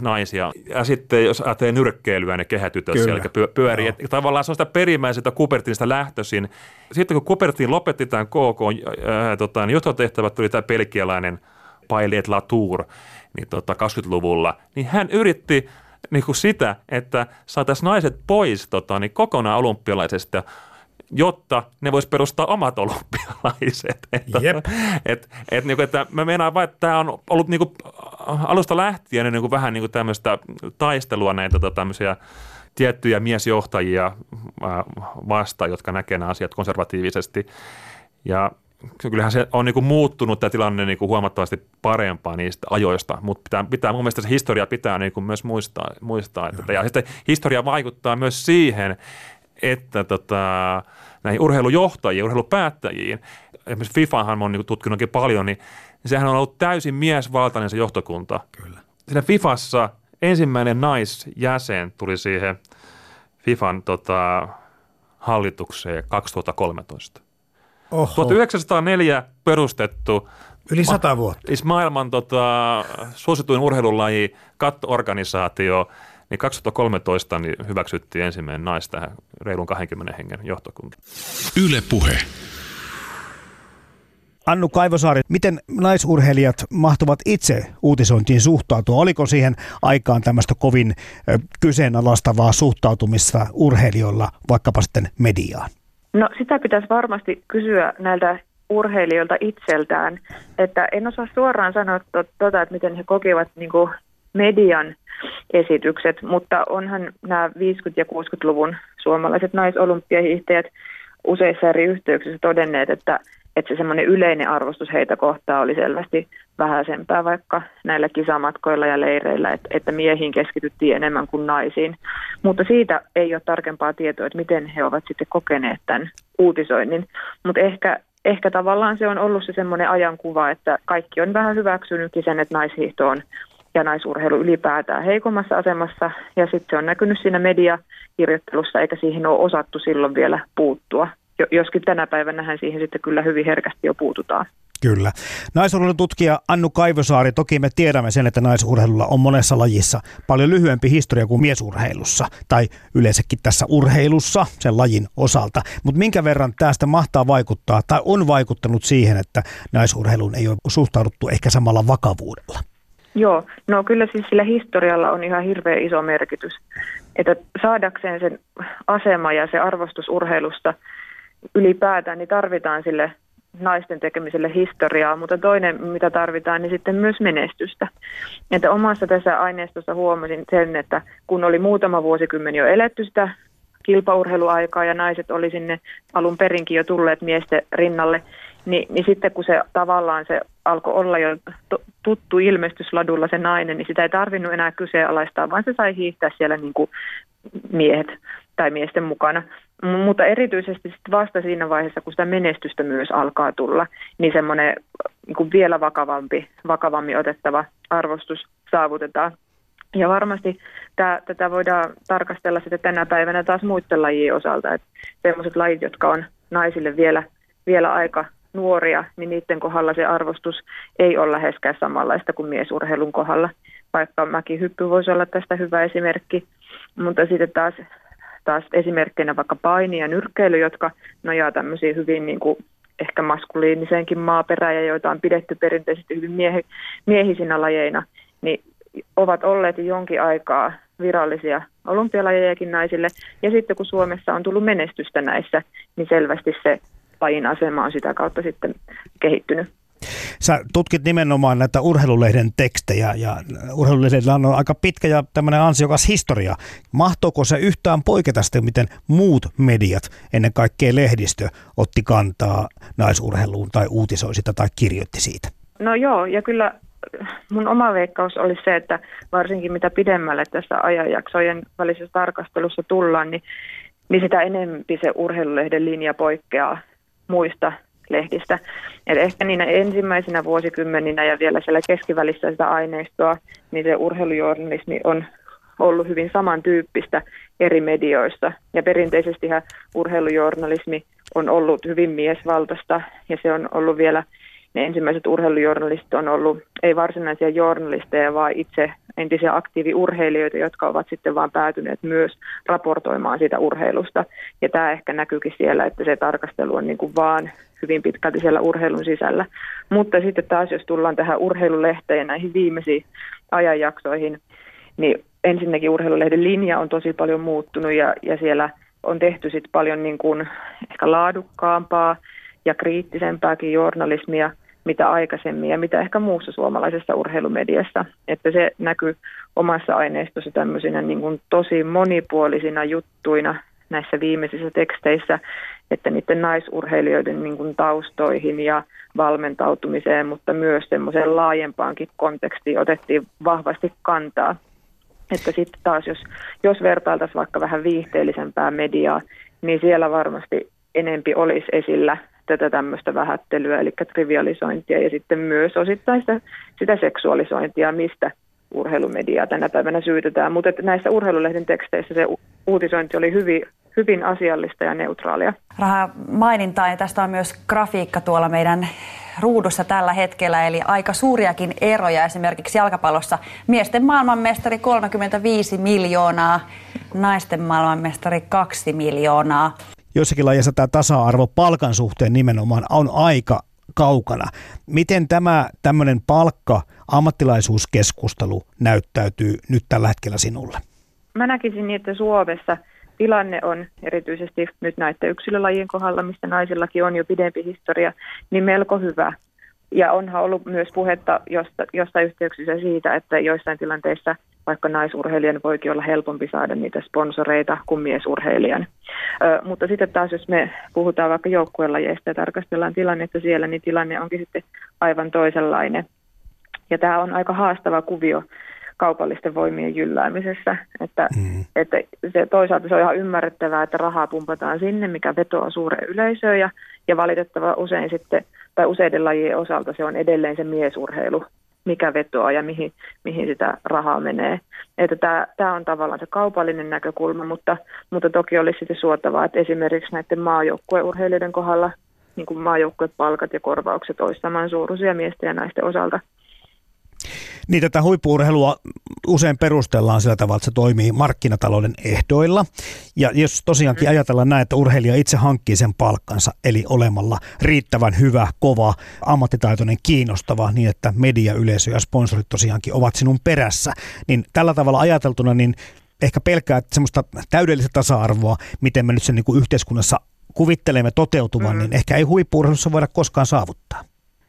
naisia. Ja sitten jos ajattelee nyrkkeilyä, ne kehätytöt siellä pyörii. No. Että tavallaan se on sitä perimmäiseltä Kupertinista lähtöisin. Sitten kun Kupertin lopetti tämän KK, äh, tota, niin johtotehtävät tuli tämä pelkialainen Pailet Latour niin tota, 20-luvulla, niin hän yritti niin kuin sitä, että saataisiin naiset pois tota, niin kokonaan olympialaisesta jotta ne vois perustaa omat olympialaiset. Että, Jep. Et, et, niin kuin, että mä meinaan vain, että tämä on ollut niin kuin, alusta lähtien niin kuin, vähän niin kuin tämmöistä taistelua näitä tota, tämmöisiä tiettyjä miesjohtajia vastaan, jotka näkee nämä asiat konservatiivisesti. Ja kyllähän se on niin kuin muuttunut tämä tilanne niin kuin huomattavasti parempaa niistä ajoista, mutta pitää, pitää mun mielestä se historia pitää niin kuin myös muistaa. muistaa että, ja sitten historia vaikuttaa myös siihen, että tota, näihin urheilujohtajiin, urheilupäättäjiin, esimerkiksi FIFAhan on niin tutkinut paljon, niin sehän on ollut täysin miesvaltainen se johtokunta. Kyllä. Siinä FIFassa ensimmäinen naisjäsen tuli siihen FIFan tota, hallitukseen 2013. Oho. 1904 perustettu Yli sata vuotta. Siis maailman tota, suosituin urheilulaji, kattoorganisaatio, niin 2013 niin hyväksyttiin ensimmäinen nais tähän reilun 20 hengen johtokuntaan. Yle Puhe. Annu Kaivosaari, miten naisurheilijat mahtuvat itse uutisointiin suhtautua? Oliko siihen aikaan tämmöistä kovin kyseenalaistavaa suhtautumista urheilijoilla vaikkapa sitten mediaan? No sitä pitäisi varmasti kysyä näiltä urheilijoilta itseltään, että en osaa suoraan sanoa tuota, että miten he kokevat niin kuin median esitykset, mutta onhan nämä 50- ja 60-luvun suomalaiset naisolympiahiihtäjät useissa eri yhteyksissä todenneet, että, että se semmoinen yleinen arvostus heitä kohtaa oli selvästi vähäisempää vaikka näillä kisamatkoilla ja leireillä, että, että miehiin keskityttiin enemmän kuin naisiin. Mutta siitä ei ole tarkempaa tietoa, että miten he ovat sitten kokeneet tämän uutisoinnin. Mutta ehkä ehkä tavallaan se on ollut se semmoinen ajankuva, että kaikki on vähän hyväksynytkin sen, että naishiihto on ja naisurheilu ylipäätään heikommassa asemassa. Ja sitten se on näkynyt siinä mediakirjoittelussa, eikä siihen ole osattu silloin vielä puuttua. Joskin tänä päivänä siihen sitten kyllä hyvin herkästi jo puututaan. Kyllä. Naisurheilututkija Annu Kaivosaari, toki me tiedämme sen, että naisurheilulla on monessa lajissa paljon lyhyempi historia kuin miesurheilussa tai yleensäkin tässä urheilussa sen lajin osalta. Mutta minkä verran tästä mahtaa vaikuttaa tai on vaikuttanut siihen, että naisurheiluun ei ole suhtauduttu ehkä samalla vakavuudella? Joo, no kyllä siis sillä historialla on ihan hirveän iso merkitys. Että saadakseen sen asema ja se arvostus urheilusta ylipäätään, niin tarvitaan sille naisten tekemiselle historiaa, mutta toinen, mitä tarvitaan, niin sitten myös menestystä. Että omassa tässä aineistossa huomasin sen, että kun oli muutama vuosikymmen jo eletty sitä kilpaurheiluaikaa ja naiset oli sinne alun perinkin jo tulleet miesten rinnalle, niin, niin sitten kun se tavallaan se alkoi olla jo tuttu ilmestysladulla se nainen, niin sitä ei tarvinnut enää kyseenalaistaa, vaan se sai hiihtää siellä niin kuin miehet tai miesten mukana. Mutta erityisesti sit vasta siinä vaiheessa, kun sitä menestystä myös alkaa tulla, niin semmoinen niin vielä vakavampi, vakavammin otettava arvostus saavutetaan. Ja varmasti tää, tätä voidaan tarkastella sitten tänä päivänä taas muiden lajien osalta, että sellaiset lajit, jotka on naisille vielä, vielä aika nuoria, niin niiden kohdalla se arvostus ei ole läheskään samanlaista kuin miesurheilun kohdalla, vaikka mäkihyppy voisi olla tästä hyvä esimerkki. Mutta sitten taas taas esimerkkeinä vaikka paini ja nyrkkeily, jotka nojaa tämmöisiin hyvin niin kuin ehkä maskuliiniseenkin maaperään ja joita on pidetty perinteisesti hyvin miehi, miehisinä lajeina, niin ovat olleet jonkin aikaa virallisia olympialajejakin naisille. Ja sitten kun Suomessa on tullut menestystä näissä, niin selvästi se lajin asema on sitä kautta sitten kehittynyt. Sä tutkit nimenomaan näitä urheilulehden tekstejä ja urheilulehdellä on aika pitkä ja tämmöinen ansiokas historia. Mahtooko se yhtään poiketa sitten, miten muut mediat, ennen kaikkea lehdistö, otti kantaa naisurheiluun tai uutisoi sitä tai kirjoitti siitä? No joo, ja kyllä mun oma veikkaus olisi se, että varsinkin mitä pidemmälle tässä ajanjaksojen välisessä tarkastelussa tullaan, niin, niin sitä enemmän se urheilulehden linja poikkeaa muista lehdistä. Et ehkä niinä ensimmäisenä vuosikymmeninä ja vielä siellä keskivälissä sitä aineistoa, niin se urheilujournalismi on ollut hyvin samantyyppistä eri medioissa. Ja perinteisesti urheilujournalismi on ollut hyvin miesvaltaista ja se on ollut vielä ne ensimmäiset urheilujournalistit on ollut ei varsinaisia journalisteja, vaan itse entisiä aktiiviurheilijoita, jotka ovat sitten vaan päätyneet myös raportoimaan siitä urheilusta. Ja tämä ehkä näkyykin siellä, että se tarkastelu on niin kuin vaan hyvin pitkälti siellä urheilun sisällä. Mutta sitten taas, jos tullaan tähän urheilulehteen näihin viimeisiin ajanjaksoihin, niin ensinnäkin urheilulehden linja on tosi paljon muuttunut ja, ja siellä on tehty sitten paljon niin kuin ehkä laadukkaampaa ja kriittisempääkin journalismia mitä aikaisemmin ja mitä ehkä muussa suomalaisessa urheilumediassa. Että se näkyy omassa aineistossa tämmöisinä niin kuin tosi monipuolisina juttuina näissä viimeisissä teksteissä, että niiden naisurheilijoiden niin kuin taustoihin ja valmentautumiseen, mutta myös semmoiseen laajempaankin kontekstiin otettiin vahvasti kantaa. Että sitten taas, jos, jos vertailtaisiin vaikka vähän viihteellisempää mediaa, niin siellä varmasti enempi olisi esillä tätä tämmöistä vähättelyä, eli trivialisointia ja sitten myös osittain sitä, sitä seksuaalisointia, mistä urheilumediaa tänä päivänä syytetään. Mutta näissä urheilulehden teksteissä se uutisointi oli hyvin, hyvin asiallista ja neutraalia. Raha mainintaa ja tästä on myös grafiikka tuolla meidän ruudussa tällä hetkellä, eli aika suuriakin eroja esimerkiksi jalkapallossa. Miesten maailmanmestari 35 miljoonaa, naisten maailmanmestari 2 miljoonaa. Jossakin lajissa tämä tasa-arvo palkan suhteen nimenomaan on aika kaukana. Miten tämä tämmöinen palkka ammattilaisuuskeskustelu näyttäytyy nyt tällä hetkellä sinulle? Mä näkisin niin, että Suomessa tilanne on erityisesti nyt näiden yksilölajien kohdalla, mistä naisillakin on jo pidempi historia, niin melko hyvä. Ja onhan ollut myös puhetta josta, jostain yhteyksissä siitä, että joissain tilanteissa vaikka naisurheilijan voikin olla helpompi saada niitä sponsoreita kuin miesurheilijan. Ö, mutta sitten taas, jos me puhutaan vaikka joukkuelajeista ja tarkastellaan tilannetta siellä, niin tilanne onkin sitten aivan toisenlainen. Ja tämä on aika haastava kuvio kaupallisten voimien jylläämisessä. Että, mm. että se, toisaalta se on ihan ymmärrettävää, että rahaa pumpataan sinne, mikä vetoaa suureen yleisöön ja, ja valitettava usein sitten, tai useiden lajien osalta se on edelleen se miesurheilu, mikä vetoaa ja mihin, mihin sitä rahaa menee. Että tämä, tämä on tavallaan se kaupallinen näkökulma, mutta, mutta toki olisi sitten suotavaa, että esimerkiksi näiden maajoukkueurheilijoiden kohdalla niin kuin maajoukkuepalkat ja korvaukset olisivat saman suuruisia miesten ja naisten osalta – niin tätä huippuurheilua usein perustellaan sillä tavalla, että se toimii markkinatalouden ehdoilla. Ja jos tosiaankin ajatellaan näin, että urheilija itse hankkii sen palkkansa, eli olemalla riittävän hyvä, kova, ammattitaitoinen, kiinnostava, niin että media, yleisö ja sponsorit tosiaankin ovat sinun perässä, niin tällä tavalla ajateltuna, niin ehkä pelkää että semmoista täydellistä tasa-arvoa, miten me nyt sen niin kuin yhteiskunnassa kuvittelemme toteutuvan, mm. niin ehkä ei huippuurheilussa voida koskaan saavuttaa.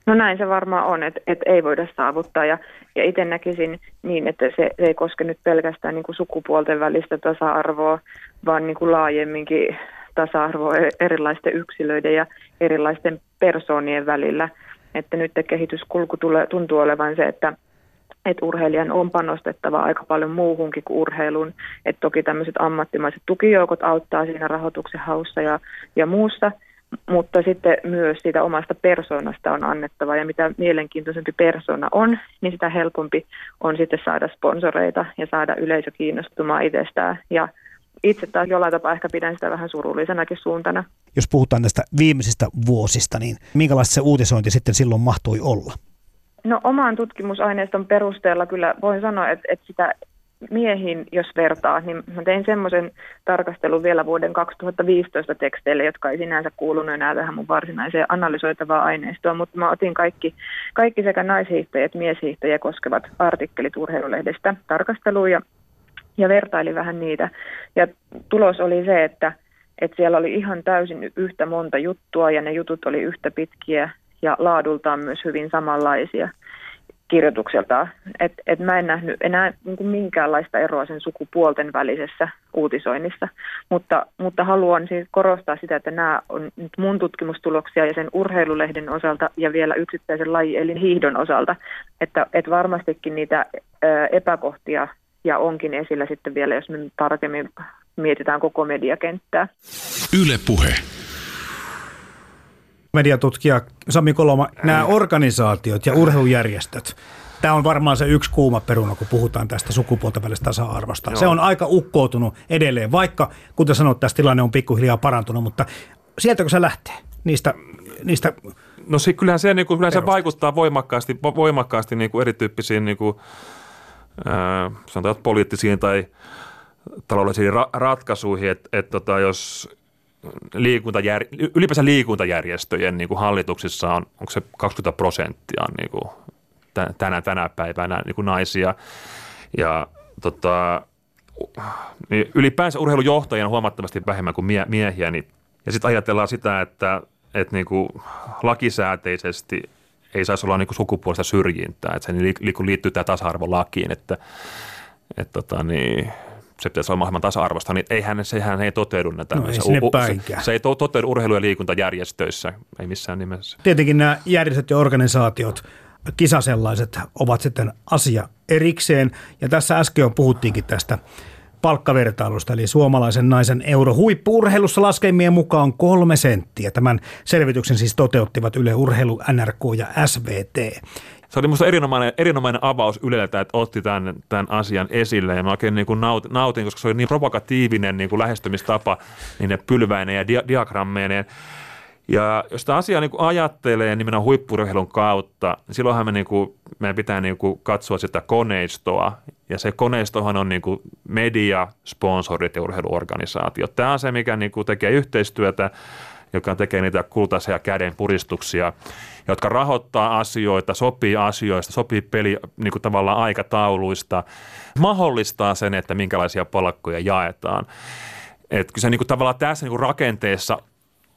No näin se varmaan on, että, että ei voida saavuttaa ja, ja itse näkisin niin, että se, se ei koske nyt pelkästään niin kuin sukupuolten välistä tasa-arvoa, vaan niin kuin laajemminkin tasa-arvoa e-, erilaisten yksilöiden ja erilaisten persoonien välillä. Että nyt kehityskulku tulee, tuntuu olevan se, että, että urheilijan on panostettava aika paljon muuhunkin kuin urheiluun. Että toki tämmöiset ammattimaiset tukijoukot auttaa siinä rahoituksen haussa ja, ja muussa – mutta sitten myös siitä omasta persoonasta on annettava ja mitä mielenkiintoisempi persona on, niin sitä helpompi on sitten saada sponsoreita ja saada yleisö kiinnostumaan itsestään ja itse taas jollain tapaa ehkä pidän sitä vähän surullisenakin suuntana. Jos puhutaan näistä viimeisistä vuosista, niin minkälaista se uutisointi sitten silloin mahtui olla? No oman tutkimusaineiston perusteella kyllä voin sanoa, että, että sitä miehiin, jos vertaa, niin mä tein semmoisen tarkastelun vielä vuoden 2015 teksteille, jotka ei sinänsä kuulunut enää tähän mun varsinaiseen analysoitavaan aineistoon, mutta mä otin kaikki, kaikki sekä naishiihtäjät että mieshiihtäjiä koskevat artikkelit urheilulehdestä tarkasteluun ja, ja vertailin vähän niitä. Ja tulos oli se, että, että siellä oli ihan täysin yhtä monta juttua ja ne jutut oli yhtä pitkiä ja laadultaan myös hyvin samanlaisia kirjoitukselta. Et, et mä en nähnyt enää niin kuin minkäänlaista eroa sen sukupuolten välisessä uutisoinnissa, mutta, mutta haluan siis korostaa sitä, että nämä on nyt mun tutkimustuloksia ja sen urheilulehden osalta ja vielä yksittäisen laji eli hiihdon osalta, että, että varmastikin niitä ö, epäkohtia ja onkin esillä sitten vielä, jos me tarkemmin mietitään koko mediakenttää. Yle puhe mediatutkija Sami Koloma, nämä organisaatiot ja urheilujärjestöt, tämä on varmaan se yksi kuuma peruna, kun puhutaan tästä sukupuolten välistä tasa-arvosta. Joo. Se on aika ukkoutunut edelleen, vaikka kuten sanoit, tässä tilanne on pikkuhiljaa parantunut, mutta sieltäkö se lähtee niistä, niistä No se, kyllähän se, niin kuin, kyllähän se vaikuttaa voimakkaasti, voimakkaasti niin kuin erityyppisiin niin kuin, äh, sanotaan, poliittisiin tai taloudellisiin ra- ratkaisuihin, että et, tota, jos liikuntajär, ylipäänsä liikuntajärjestöjen niin kuin hallituksissa on, onko se 20 prosenttia niin kuin tänä, tänä päivänä niin kuin naisia. Ja tota, niin ylipäänsä urheilujohtajia on huomattavasti vähemmän kuin mie, miehiä. Niin, ja sitten ajatellaan sitä, että, että niin kuin lakisääteisesti ei saisi olla niin kuin sukupuolista syrjintää. Että se liittyy tämä tasa-arvolakiin, että, että tota, niin, se pitäisi olla mahdollisimman tasa-arvosta, niin eihän, sehän ei toteudu näitä. No ei sinne u- se, se, ei toteudu urheilu- ja liikuntajärjestöissä, ei missään nimessä. Tietenkin nämä järjestöt ja organisaatiot, kisasellaiset, ovat sitten asia erikseen. Ja tässä äsken jo puhuttiinkin tästä palkkavertailusta, eli suomalaisen naisen euro huippuurheilussa laskelmien mukaan kolme senttiä. Tämän selvityksen siis toteuttivat Yle Urheilu, NRK ja SVT. Se oli minusta erinomainen, erinomainen avaus Yleltä, että otti tämän, tämän asian esille ja mä oikein niin kuin nautin, koska se oli niin provokatiivinen niin kuin lähestymistapa niin ne pylväineen ja dia, diagrammeineen. Ja jos sitä asiaa niin kuin ajattelee nimenomaan huippurheilun kautta, niin silloinhan me niin kuin, meidän pitää niin kuin katsoa sitä koneistoa. Ja se koneistohan on niin kuin media, sponsorit ja urheiluorganisaatiot. Tämä on se, mikä niin kuin tekee yhteistyötä, joka tekee niitä kultaisia käden puristuksia, jotka rahoittaa asioita, sopii asioista, sopii peli niin kuin tavallaan aikatauluista, mahdollistaa sen, että minkälaisia palkkoja jaetaan. Että se niin kuin tavallaan tässä niin kuin rakenteessa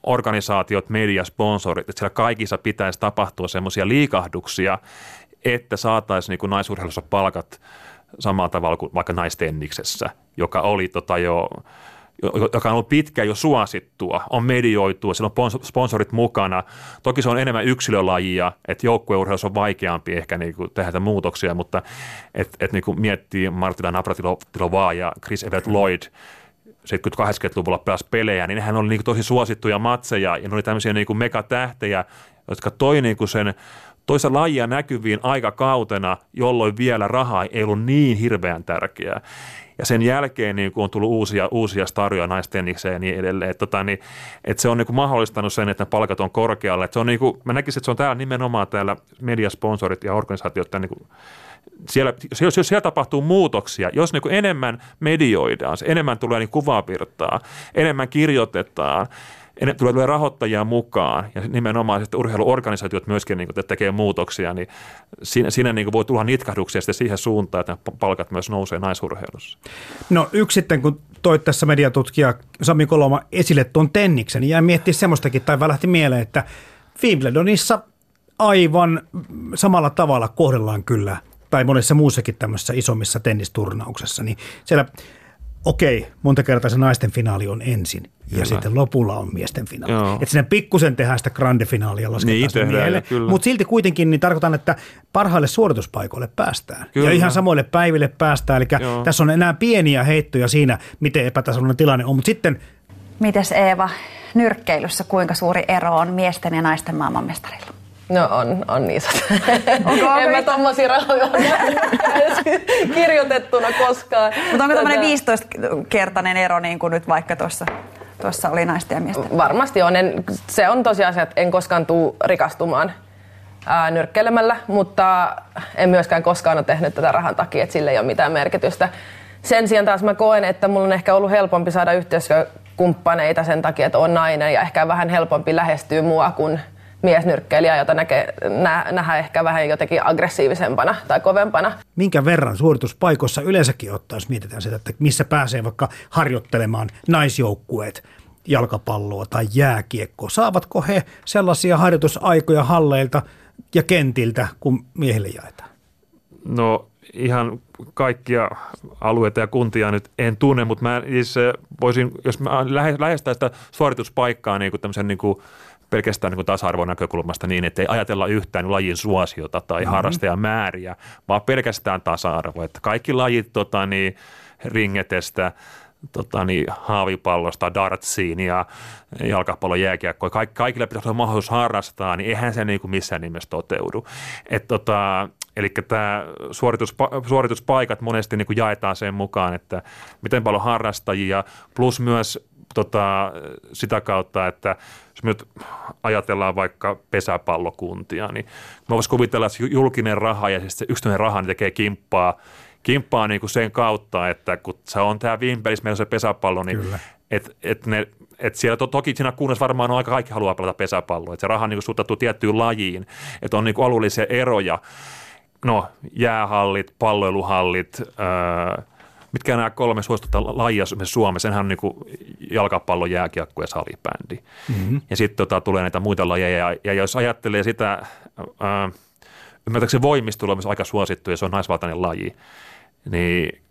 organisaatiot, media, sponsorit, että siellä kaikissa pitäisi tapahtua semmoisia liikahduksia, että saataisiin niin naisurheilussa palkat samalla tavalla kuin vaikka naistenniksessä, joka oli tota jo joka on ollut pitkään jo suosittua, on medioitua, siellä on sponsorit mukana. Toki se on enemmän yksilölajia, että joukkueurheilussa on vaikeampi ehkä niin kuin tehdä muutoksia, mutta että et niin kuin miettii Martina Navratilovaa ja Chris Everett Lloyd – 70-80-luvulla pelasi pelejä, niin nehän oli niin tosi suosittuja matseja ja ne oli tämmöisiä niin megatähtejä, jotka toi niin sen toisa lajia näkyviin aikakautena, jolloin vielä raha ei ollut niin hirveän tärkeää. Ja sen jälkeen niin on tullut uusia, uusia staroja naistennikseen ja niin edelleen. Että, tota, niin, että se on niin kuin mahdollistanut sen, että ne palkat on korkealle. Että se on niin kuin, mä näkisin, että se on täällä nimenomaan täällä mediasponsorit ja organisaatiot niin kuin siellä, jos, jos siellä tapahtuu muutoksia, jos niin kuin enemmän medioidaan, enemmän tulee niin kuvavirtaa, enemmän kirjoitetaan, tulee, tulee rahoittajia mukaan ja nimenomaan sitten urheiluorganisaatiot myöskin niin kuin, tekee muutoksia, niin siinä, siinä niin kuin voi tulla nitkahduksia sitten siihen suuntaan, että palkat myös nousee naisurheilussa. No yksi sitten, kun toit tässä mediatutkija Sami Koloma esille tuon Tenniksen, niin jäi miettiä semmoistakin, tai välähti mieleen, että Wimbledonissa aivan samalla tavalla kohdellaan kyllä – tai monessa muussakin tämmöisessä isommissa tennisturnauksessa, niin siellä okei, monta kertaa se naisten finaali on ensin kyllä. ja sitten lopulla on miesten finaali. Että sinne pikkusen tehdään sitä grande finaalia lasketaan niin, Mutta silti kuitenkin niin tarkoitan, että parhaille suorituspaikoille päästään. Kyllä. Ja ihan samoille päiville päästään. Eli Joo. tässä on enää pieniä heittoja siinä, miten epätasainen tilanne on. Mutta sitten... Mites Eeva, nyrkkeilyssä kuinka suuri ero on miesten ja naisten maailmanmestarilla? No on, on niin. Onko en mä tommosia rahoja kirjoitettuna koskaan. Mutta onko tämmöinen 15-kertainen ero niin kuin nyt vaikka tuossa tuossa oli naisten ja miesten? Varmasti on. En, se on tosiasia, että en koskaan tule rikastumaan ää, nyrkkeilemällä, mutta en myöskään koskaan ole tehnyt tätä rahan takia, että sille ei ole mitään merkitystä. Sen sijaan taas mä koen, että mulla on ehkä ollut helpompi saada yhteistyökumppaneita sen takia, että on nainen ja ehkä vähän helpompi lähestyä mua kuin miesnyrkkeilijä, jota näkee, nä, nähdään ehkä vähän jotenkin aggressiivisempana tai kovempana. Minkä verran suorituspaikoissa yleensäkin ottaa, jos mietitään sitä, että missä pääsee vaikka harjoittelemaan naisjoukkueet, jalkapalloa tai jääkiekkoa. Saavatko he sellaisia harjoitusaikoja halleilta ja kentiltä, kun miehille jaetaan? No ihan kaikkia alueita ja kuntia nyt en tunne, mutta mä siis voisin, jos mä lähestän sitä suorituspaikkaa niin kuin tämmöisen niin kuin pelkästään niin tasa-arvon näkökulmasta niin, että ei ajatella yhtään lajin suosiota tai mm-hmm. harrastajamääriä, vaan pelkästään tasa-arvo. Että kaikki lajit tota, niin, ringetestä, tota, niin, haavipallosta, dartsiin ja jalkapallon jääkiekkoa, Kaik, kaikille pitäisi olla mahdollisuus harrastaa, niin eihän se niin kuin missään nimessä toteudu. Et, tota, Eli tämä suorituspa, suorituspaikat monesti niin kuin jaetaan sen mukaan, että miten paljon harrastajia, plus myös tota, sitä kautta, että jos me nyt ajatellaan vaikka pesäpallokuntia, niin mä voisin kuvitella, että julkinen raha ja siis se yksityinen raha niin tekee kimppaa, kimppaa niin kuin sen kautta, että kun se on tämä Wimbelis, meillä on se pesäpallo, niin että et ne et siellä to, toki siinä kunnassa varmaan on aika kaikki haluaa pelata pesäpalloa, että se raha on niin suhtautuu tiettyyn lajiin, että on niin kuin alueellisia eroja. No, jäähallit, palloiluhallit, öö, mitkä nämä kolme suosittua lajia Suomessa, senhän on niin jalkapallo, jääkiekko ja salibändi. Mm-hmm. Ja sitten tota, tulee näitä muita lajeja, ja, ja jos ajattelee sitä, ää, ymmärtääkseni voimistelu on myös aika suosittu, ja se on naisvaltainen laji, niin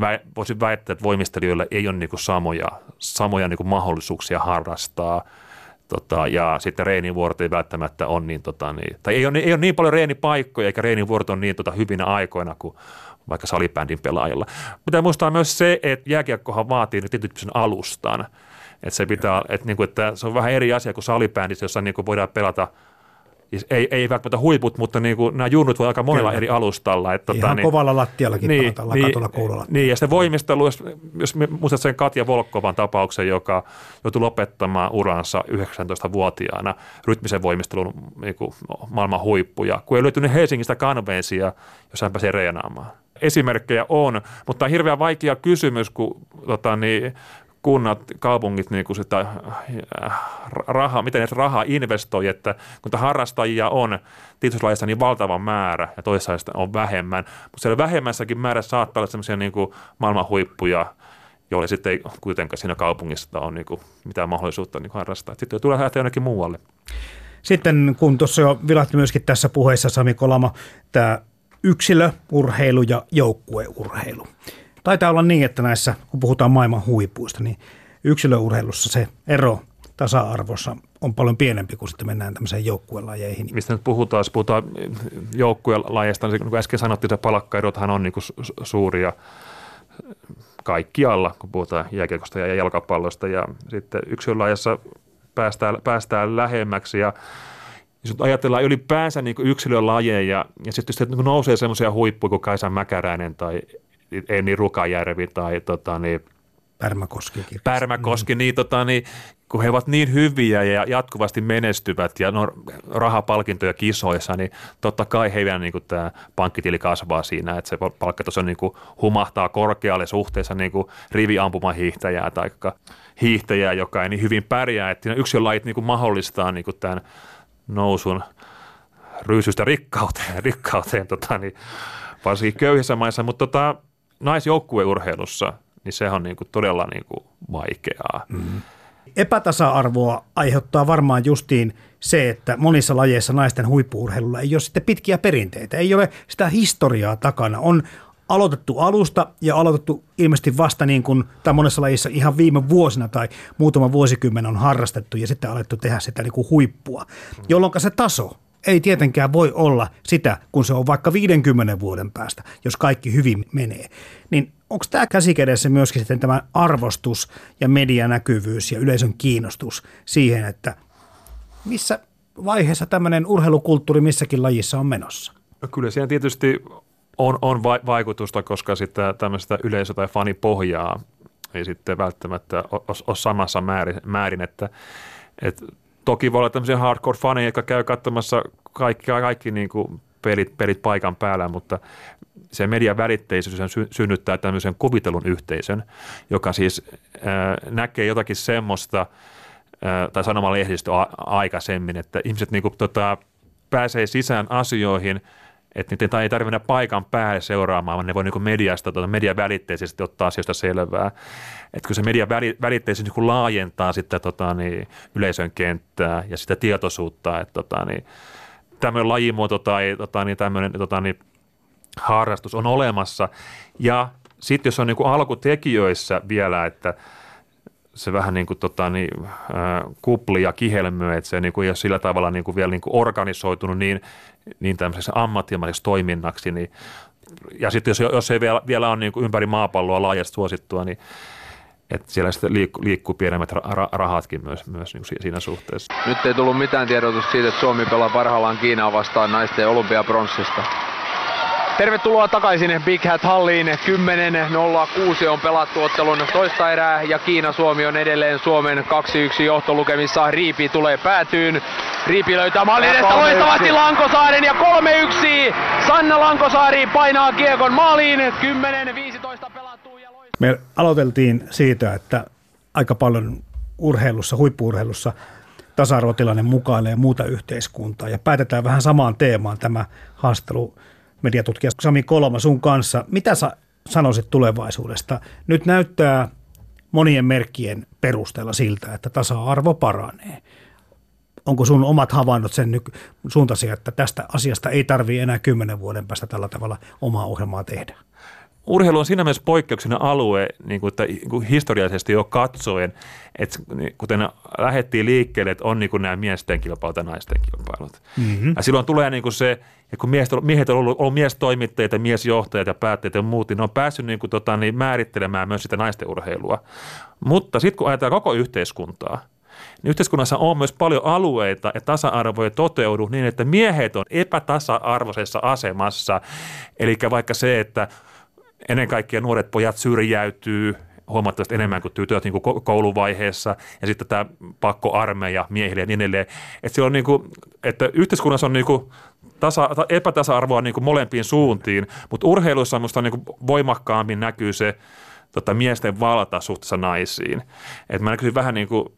vä, voisin väittää, että voimistelijoilla ei ole niin samoja, samoja niin mahdollisuuksia harrastaa Tota, ja sitten reenivuorot ei välttämättä ole niin, tota, niin tai ei ole, ei ole niin paljon reenipaikkoja, eikä reenivuorot on niin tota, hyvinä aikoina kuin vaikka salibändin pelaajilla. Pitää muistaa myös se, että jääkiekkohan vaatii nyt tietyn alustan. Että se, pitää, että, niin kuin, että se on vähän eri asia kuin salibändissä, jossa niin kuin voidaan pelata – ei, ei välttämättä huiput, mutta niin kuin, nämä junnut voi aika monella Kyllä. eri alustalla. Että, tota Ihan niin, kovalla lattiallakin niin, pelata niin, koululla. Niin, ja sitten voimistelu, jos, jos muistat sen Katja Volkovan tapauksen, joka joutui lopettamaan uransa 19-vuotiaana rytmisen voimistelun niin kuin, maailman huippuja, kun ei löytynyt Helsingistä kanveesia, jos hän pääsee reenaamaan esimerkkejä on, mutta on hirveän vaikea kysymys, kun tota, niin, kunnat, kaupungit niin kuin sitä äh, rahaa, miten ne rahaa investoi, että kun harrastajia on tietyssä niin valtava määrä ja toisaalta on vähemmän, mutta siellä vähemmässäkin määrässä saattaa olla sellaisia niin kuin maailman huippuja, joille sitten ei kuitenkaan siinä kaupungissa ole niin kuin mitään mahdollisuutta niin harrastaa. Sitten tulee lähteä jonnekin muualle. Sitten kun tuossa jo vilahti myöskin tässä puheessa Sami Kolama, tämä yksilöurheilu ja joukkueurheilu. Taitaa olla niin, että näissä, kun puhutaan maailman huipuista, niin yksilöurheilussa se ero tasa-arvossa on paljon pienempi, kun sitten mennään tämmöiseen joukkuelajeihin. Mistä nyt puhutaan, jos puhutaan joukkuelajeista, niin kuin äsken sanottiin, että palkkaerothan on niin kuin suuria kaikkialla, kun puhutaan jääkiekosta ja jalkapallosta. Ja sitten yksilölajassa päästään, päästään lähemmäksi ja jos ajatellaan ylipäänsä niin yksilölajeja ja sitten niin nousee semmoisia huippuja kuin Kaisa Mäkäräinen tai Enni Rukajärvi tai tota, niin, Pärmäkoski. Pärmäkoski, mm. niin, tota, niin, kun he ovat niin hyviä ja jatkuvasti menestyvät ja no, rahapalkintoja kisoissa, niin totta kai heidän niin kuin, tämä pankkitili kasvaa siinä, että se palkkataso niin kuin, humahtaa korkealle suhteessa niin kuin riviampumahiihtäjää tai hiihtäjää, joka ei niin hyvin pärjää. Että yksi lajit niin kuin mahdollistaa niin kuin, tämän nousun ryysystä rikkauteen, rikkauteen tota, niin, varsinkin köyhissä maissa, mutta tota, naisjoukkueurheilussa, niin se on niin kuin todella niin kuin vaikeaa. Mm. Epätasa-arvoa aiheuttaa varmaan justiin se, että monissa lajeissa naisten huippuurheilulla ei ole sitten pitkiä perinteitä, ei ole sitä historiaa takana. On aloitettu alusta ja aloitettu ilmeisesti vasta niin kuin, tai monessa lajissa ihan viime vuosina tai muutama vuosikymmen on harrastettu ja sitten alettu tehdä sitä niin kuin huippua, jolloin se taso ei tietenkään voi olla sitä, kun se on vaikka 50 vuoden päästä, jos kaikki hyvin menee. Niin onko tämä käsikädessä myöskin sitten tämä arvostus ja medianäkyvyys ja yleisön kiinnostus siihen, että missä vaiheessa tämmöinen urheilukulttuuri missäkin lajissa on menossa? No kyllä siinä tietysti on, on vaikutusta, koska sitä tämmöistä yleisö- tai fanipohjaa ei sitten välttämättä ole, samassa määrin, määrin että, että Toki voi olla tämmöisiä hardcore-faneja, jotka käy katsomassa kaikki, kaikki niin kuin pelit, pelit paikan päällä, mutta se median välitteisyys synnyttää tämmöisen kuvitelun yhteisön, joka siis äh, näkee jotakin semmoista, äh, tai sanomalehdistö aikaisemmin, että ihmiset niin kuin, tota, pääsee sisään asioihin – että niitä ei tarvitse mennä paikan päälle seuraamaan, vaan ne voi niin mediasta, tuota, median välitteisesti ottaa asioista selvää. Että kun se median välitteisesti niin laajentaa sitä tota, niin, yleisön kenttää ja sitä tietoisuutta, että tota, niin, tämmöinen lajimuoto tai tota, niin, tämmöinen tota, niin, harrastus on olemassa. Ja sitten jos on niin alkutekijöissä vielä, että se vähän niin kuin tota, niin, kupli ja kihelmöi, että se niin kuin ei ole sillä tavalla niin kuin vielä niin kuin organisoitunut niin, niin tämmöiseksi ammattimaiseksi toiminnaksi, niin ja sitten jos, jos ei vielä, vielä ole niin kuin ympäri maapalloa laajasti suosittua, niin että siellä sitten liikkuu, liikkuu pienemmät ra- rahatkin myös, myös niin siinä suhteessa. Nyt ei tullut mitään tiedotusta siitä, että Suomi pelaa parhaillaan Kiinaa vastaan naisten olympiapronssista. Tervetuloa takaisin Big Hat Halliin. 10.06 on pelattu ottelun toista erää ja Kiina-Suomi on edelleen Suomen 2-1 johtolukemissa. Riipi tulee päätyyn. Riipi löytää maalin edestä loistavasti Lankosaaren ja 3-1. Sanna Lankosaari painaa kiekon maaliin. 10.15 pelattu. Ja loist- Me aloiteltiin siitä, että aika paljon urheilussa, huippuurheilussa tasa-arvotilanne mukailee muuta yhteiskuntaa ja päätetään vähän samaan teemaan tämä haastelu mediatutkija Sami Kolma sun kanssa. Mitä sä sanoisit tulevaisuudesta? Nyt näyttää monien merkkien perusteella siltä, että tasa-arvo paranee. Onko sun omat havainnot sen nyt suuntaisia, että tästä asiasta ei tarvitse enää kymmenen vuoden päästä tällä tavalla omaa ohjelmaa tehdä? Urheilu on siinä mielessä poikkeuksena alue, niin kuin, että niin kuin historiallisesti jo katsoen, että niin kuten lähdettiin liikkeelle, että on niin kuin nämä miesten kilpailut ja naisten kilpailut. Mm-hmm. Ja silloin tulee niin kuin se, ja kun miehet, miehet on ollut, ollut miestoimittajia, miesjohtajat ja päättäjät ja muut, niin ne on päässyt niin kuin, tota, niin määrittelemään myös sitä naisten urheilua. Mutta sitten kun ajatellaan koko yhteiskuntaa, niin yhteiskunnassa on myös paljon alueita ja tasa-arvo ei toteudu niin, että miehet on epätasa-arvoisessa asemassa. Eli vaikka se, että ennen kaikkea nuoret pojat syrjäytyy huomattavasti enemmän kuin tytöt niin kuin kouluvaiheessa ja sitten tämä pakkoarmeija miehille ja niin edelleen. Että, on niin kuin, että yhteiskunnassa on niin kuin tasa, epätasa-arvoa niin kuin molempiin suuntiin, mutta urheilussa minusta niin kuin voimakkaammin näkyy se tota, miesten valta suhteessa naisiin. Et mä näkyisin vähän niin kuin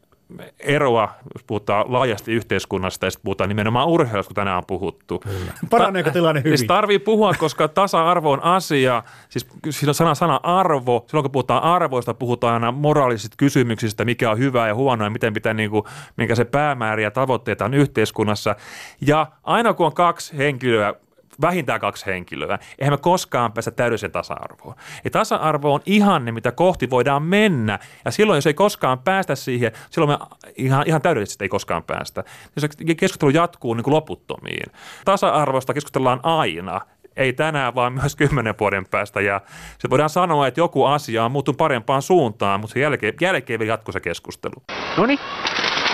eroa, jos puhutaan laajasti yhteiskunnasta ja sitten puhutaan nimenomaan urheilusta, kun tänään on puhuttu. Kyllä. Paraneeko tilanne hyvin? Siis tarvii puhua, koska tasa-arvo on asia, siis siinä on sana, sana arvo. Silloin kun puhutaan arvoista, puhutaan aina moraalisista kysymyksistä, mikä on hyvää ja huonoa ja miten pitää, niin kuin, minkä se päämäärä ja tavoitteita on yhteiskunnassa. Ja aina kun on kaksi henkilöä vähintään kaksi henkilöä. Eihän me koskaan päästä täydelliseen tasa-arvoon. Ja tasa-arvo on ihanne, mitä kohti voidaan mennä. Ja silloin, jos ei koskaan päästä siihen, silloin me ihan, ihan täydellisesti ei koskaan päästä. Jos keskustelu jatkuu niin kuin loputtomiin. Tasa-arvosta keskustellaan aina ei tänään, vaan myös kymmenen vuoden päästä. Ja se voidaan sanoa, että joku asia on muuttunut parempaan suuntaan, mutta sen jälkeen, jälkeen vielä jatkuu se keskustelu. No niin,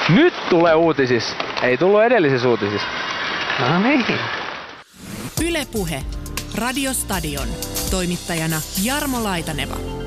nyt tulee uutisissa. Ei tullut edellisissä uutisissa. No niin. Ylepuhe. Radiostadion. Toimittajana Jarmo Laitaneva.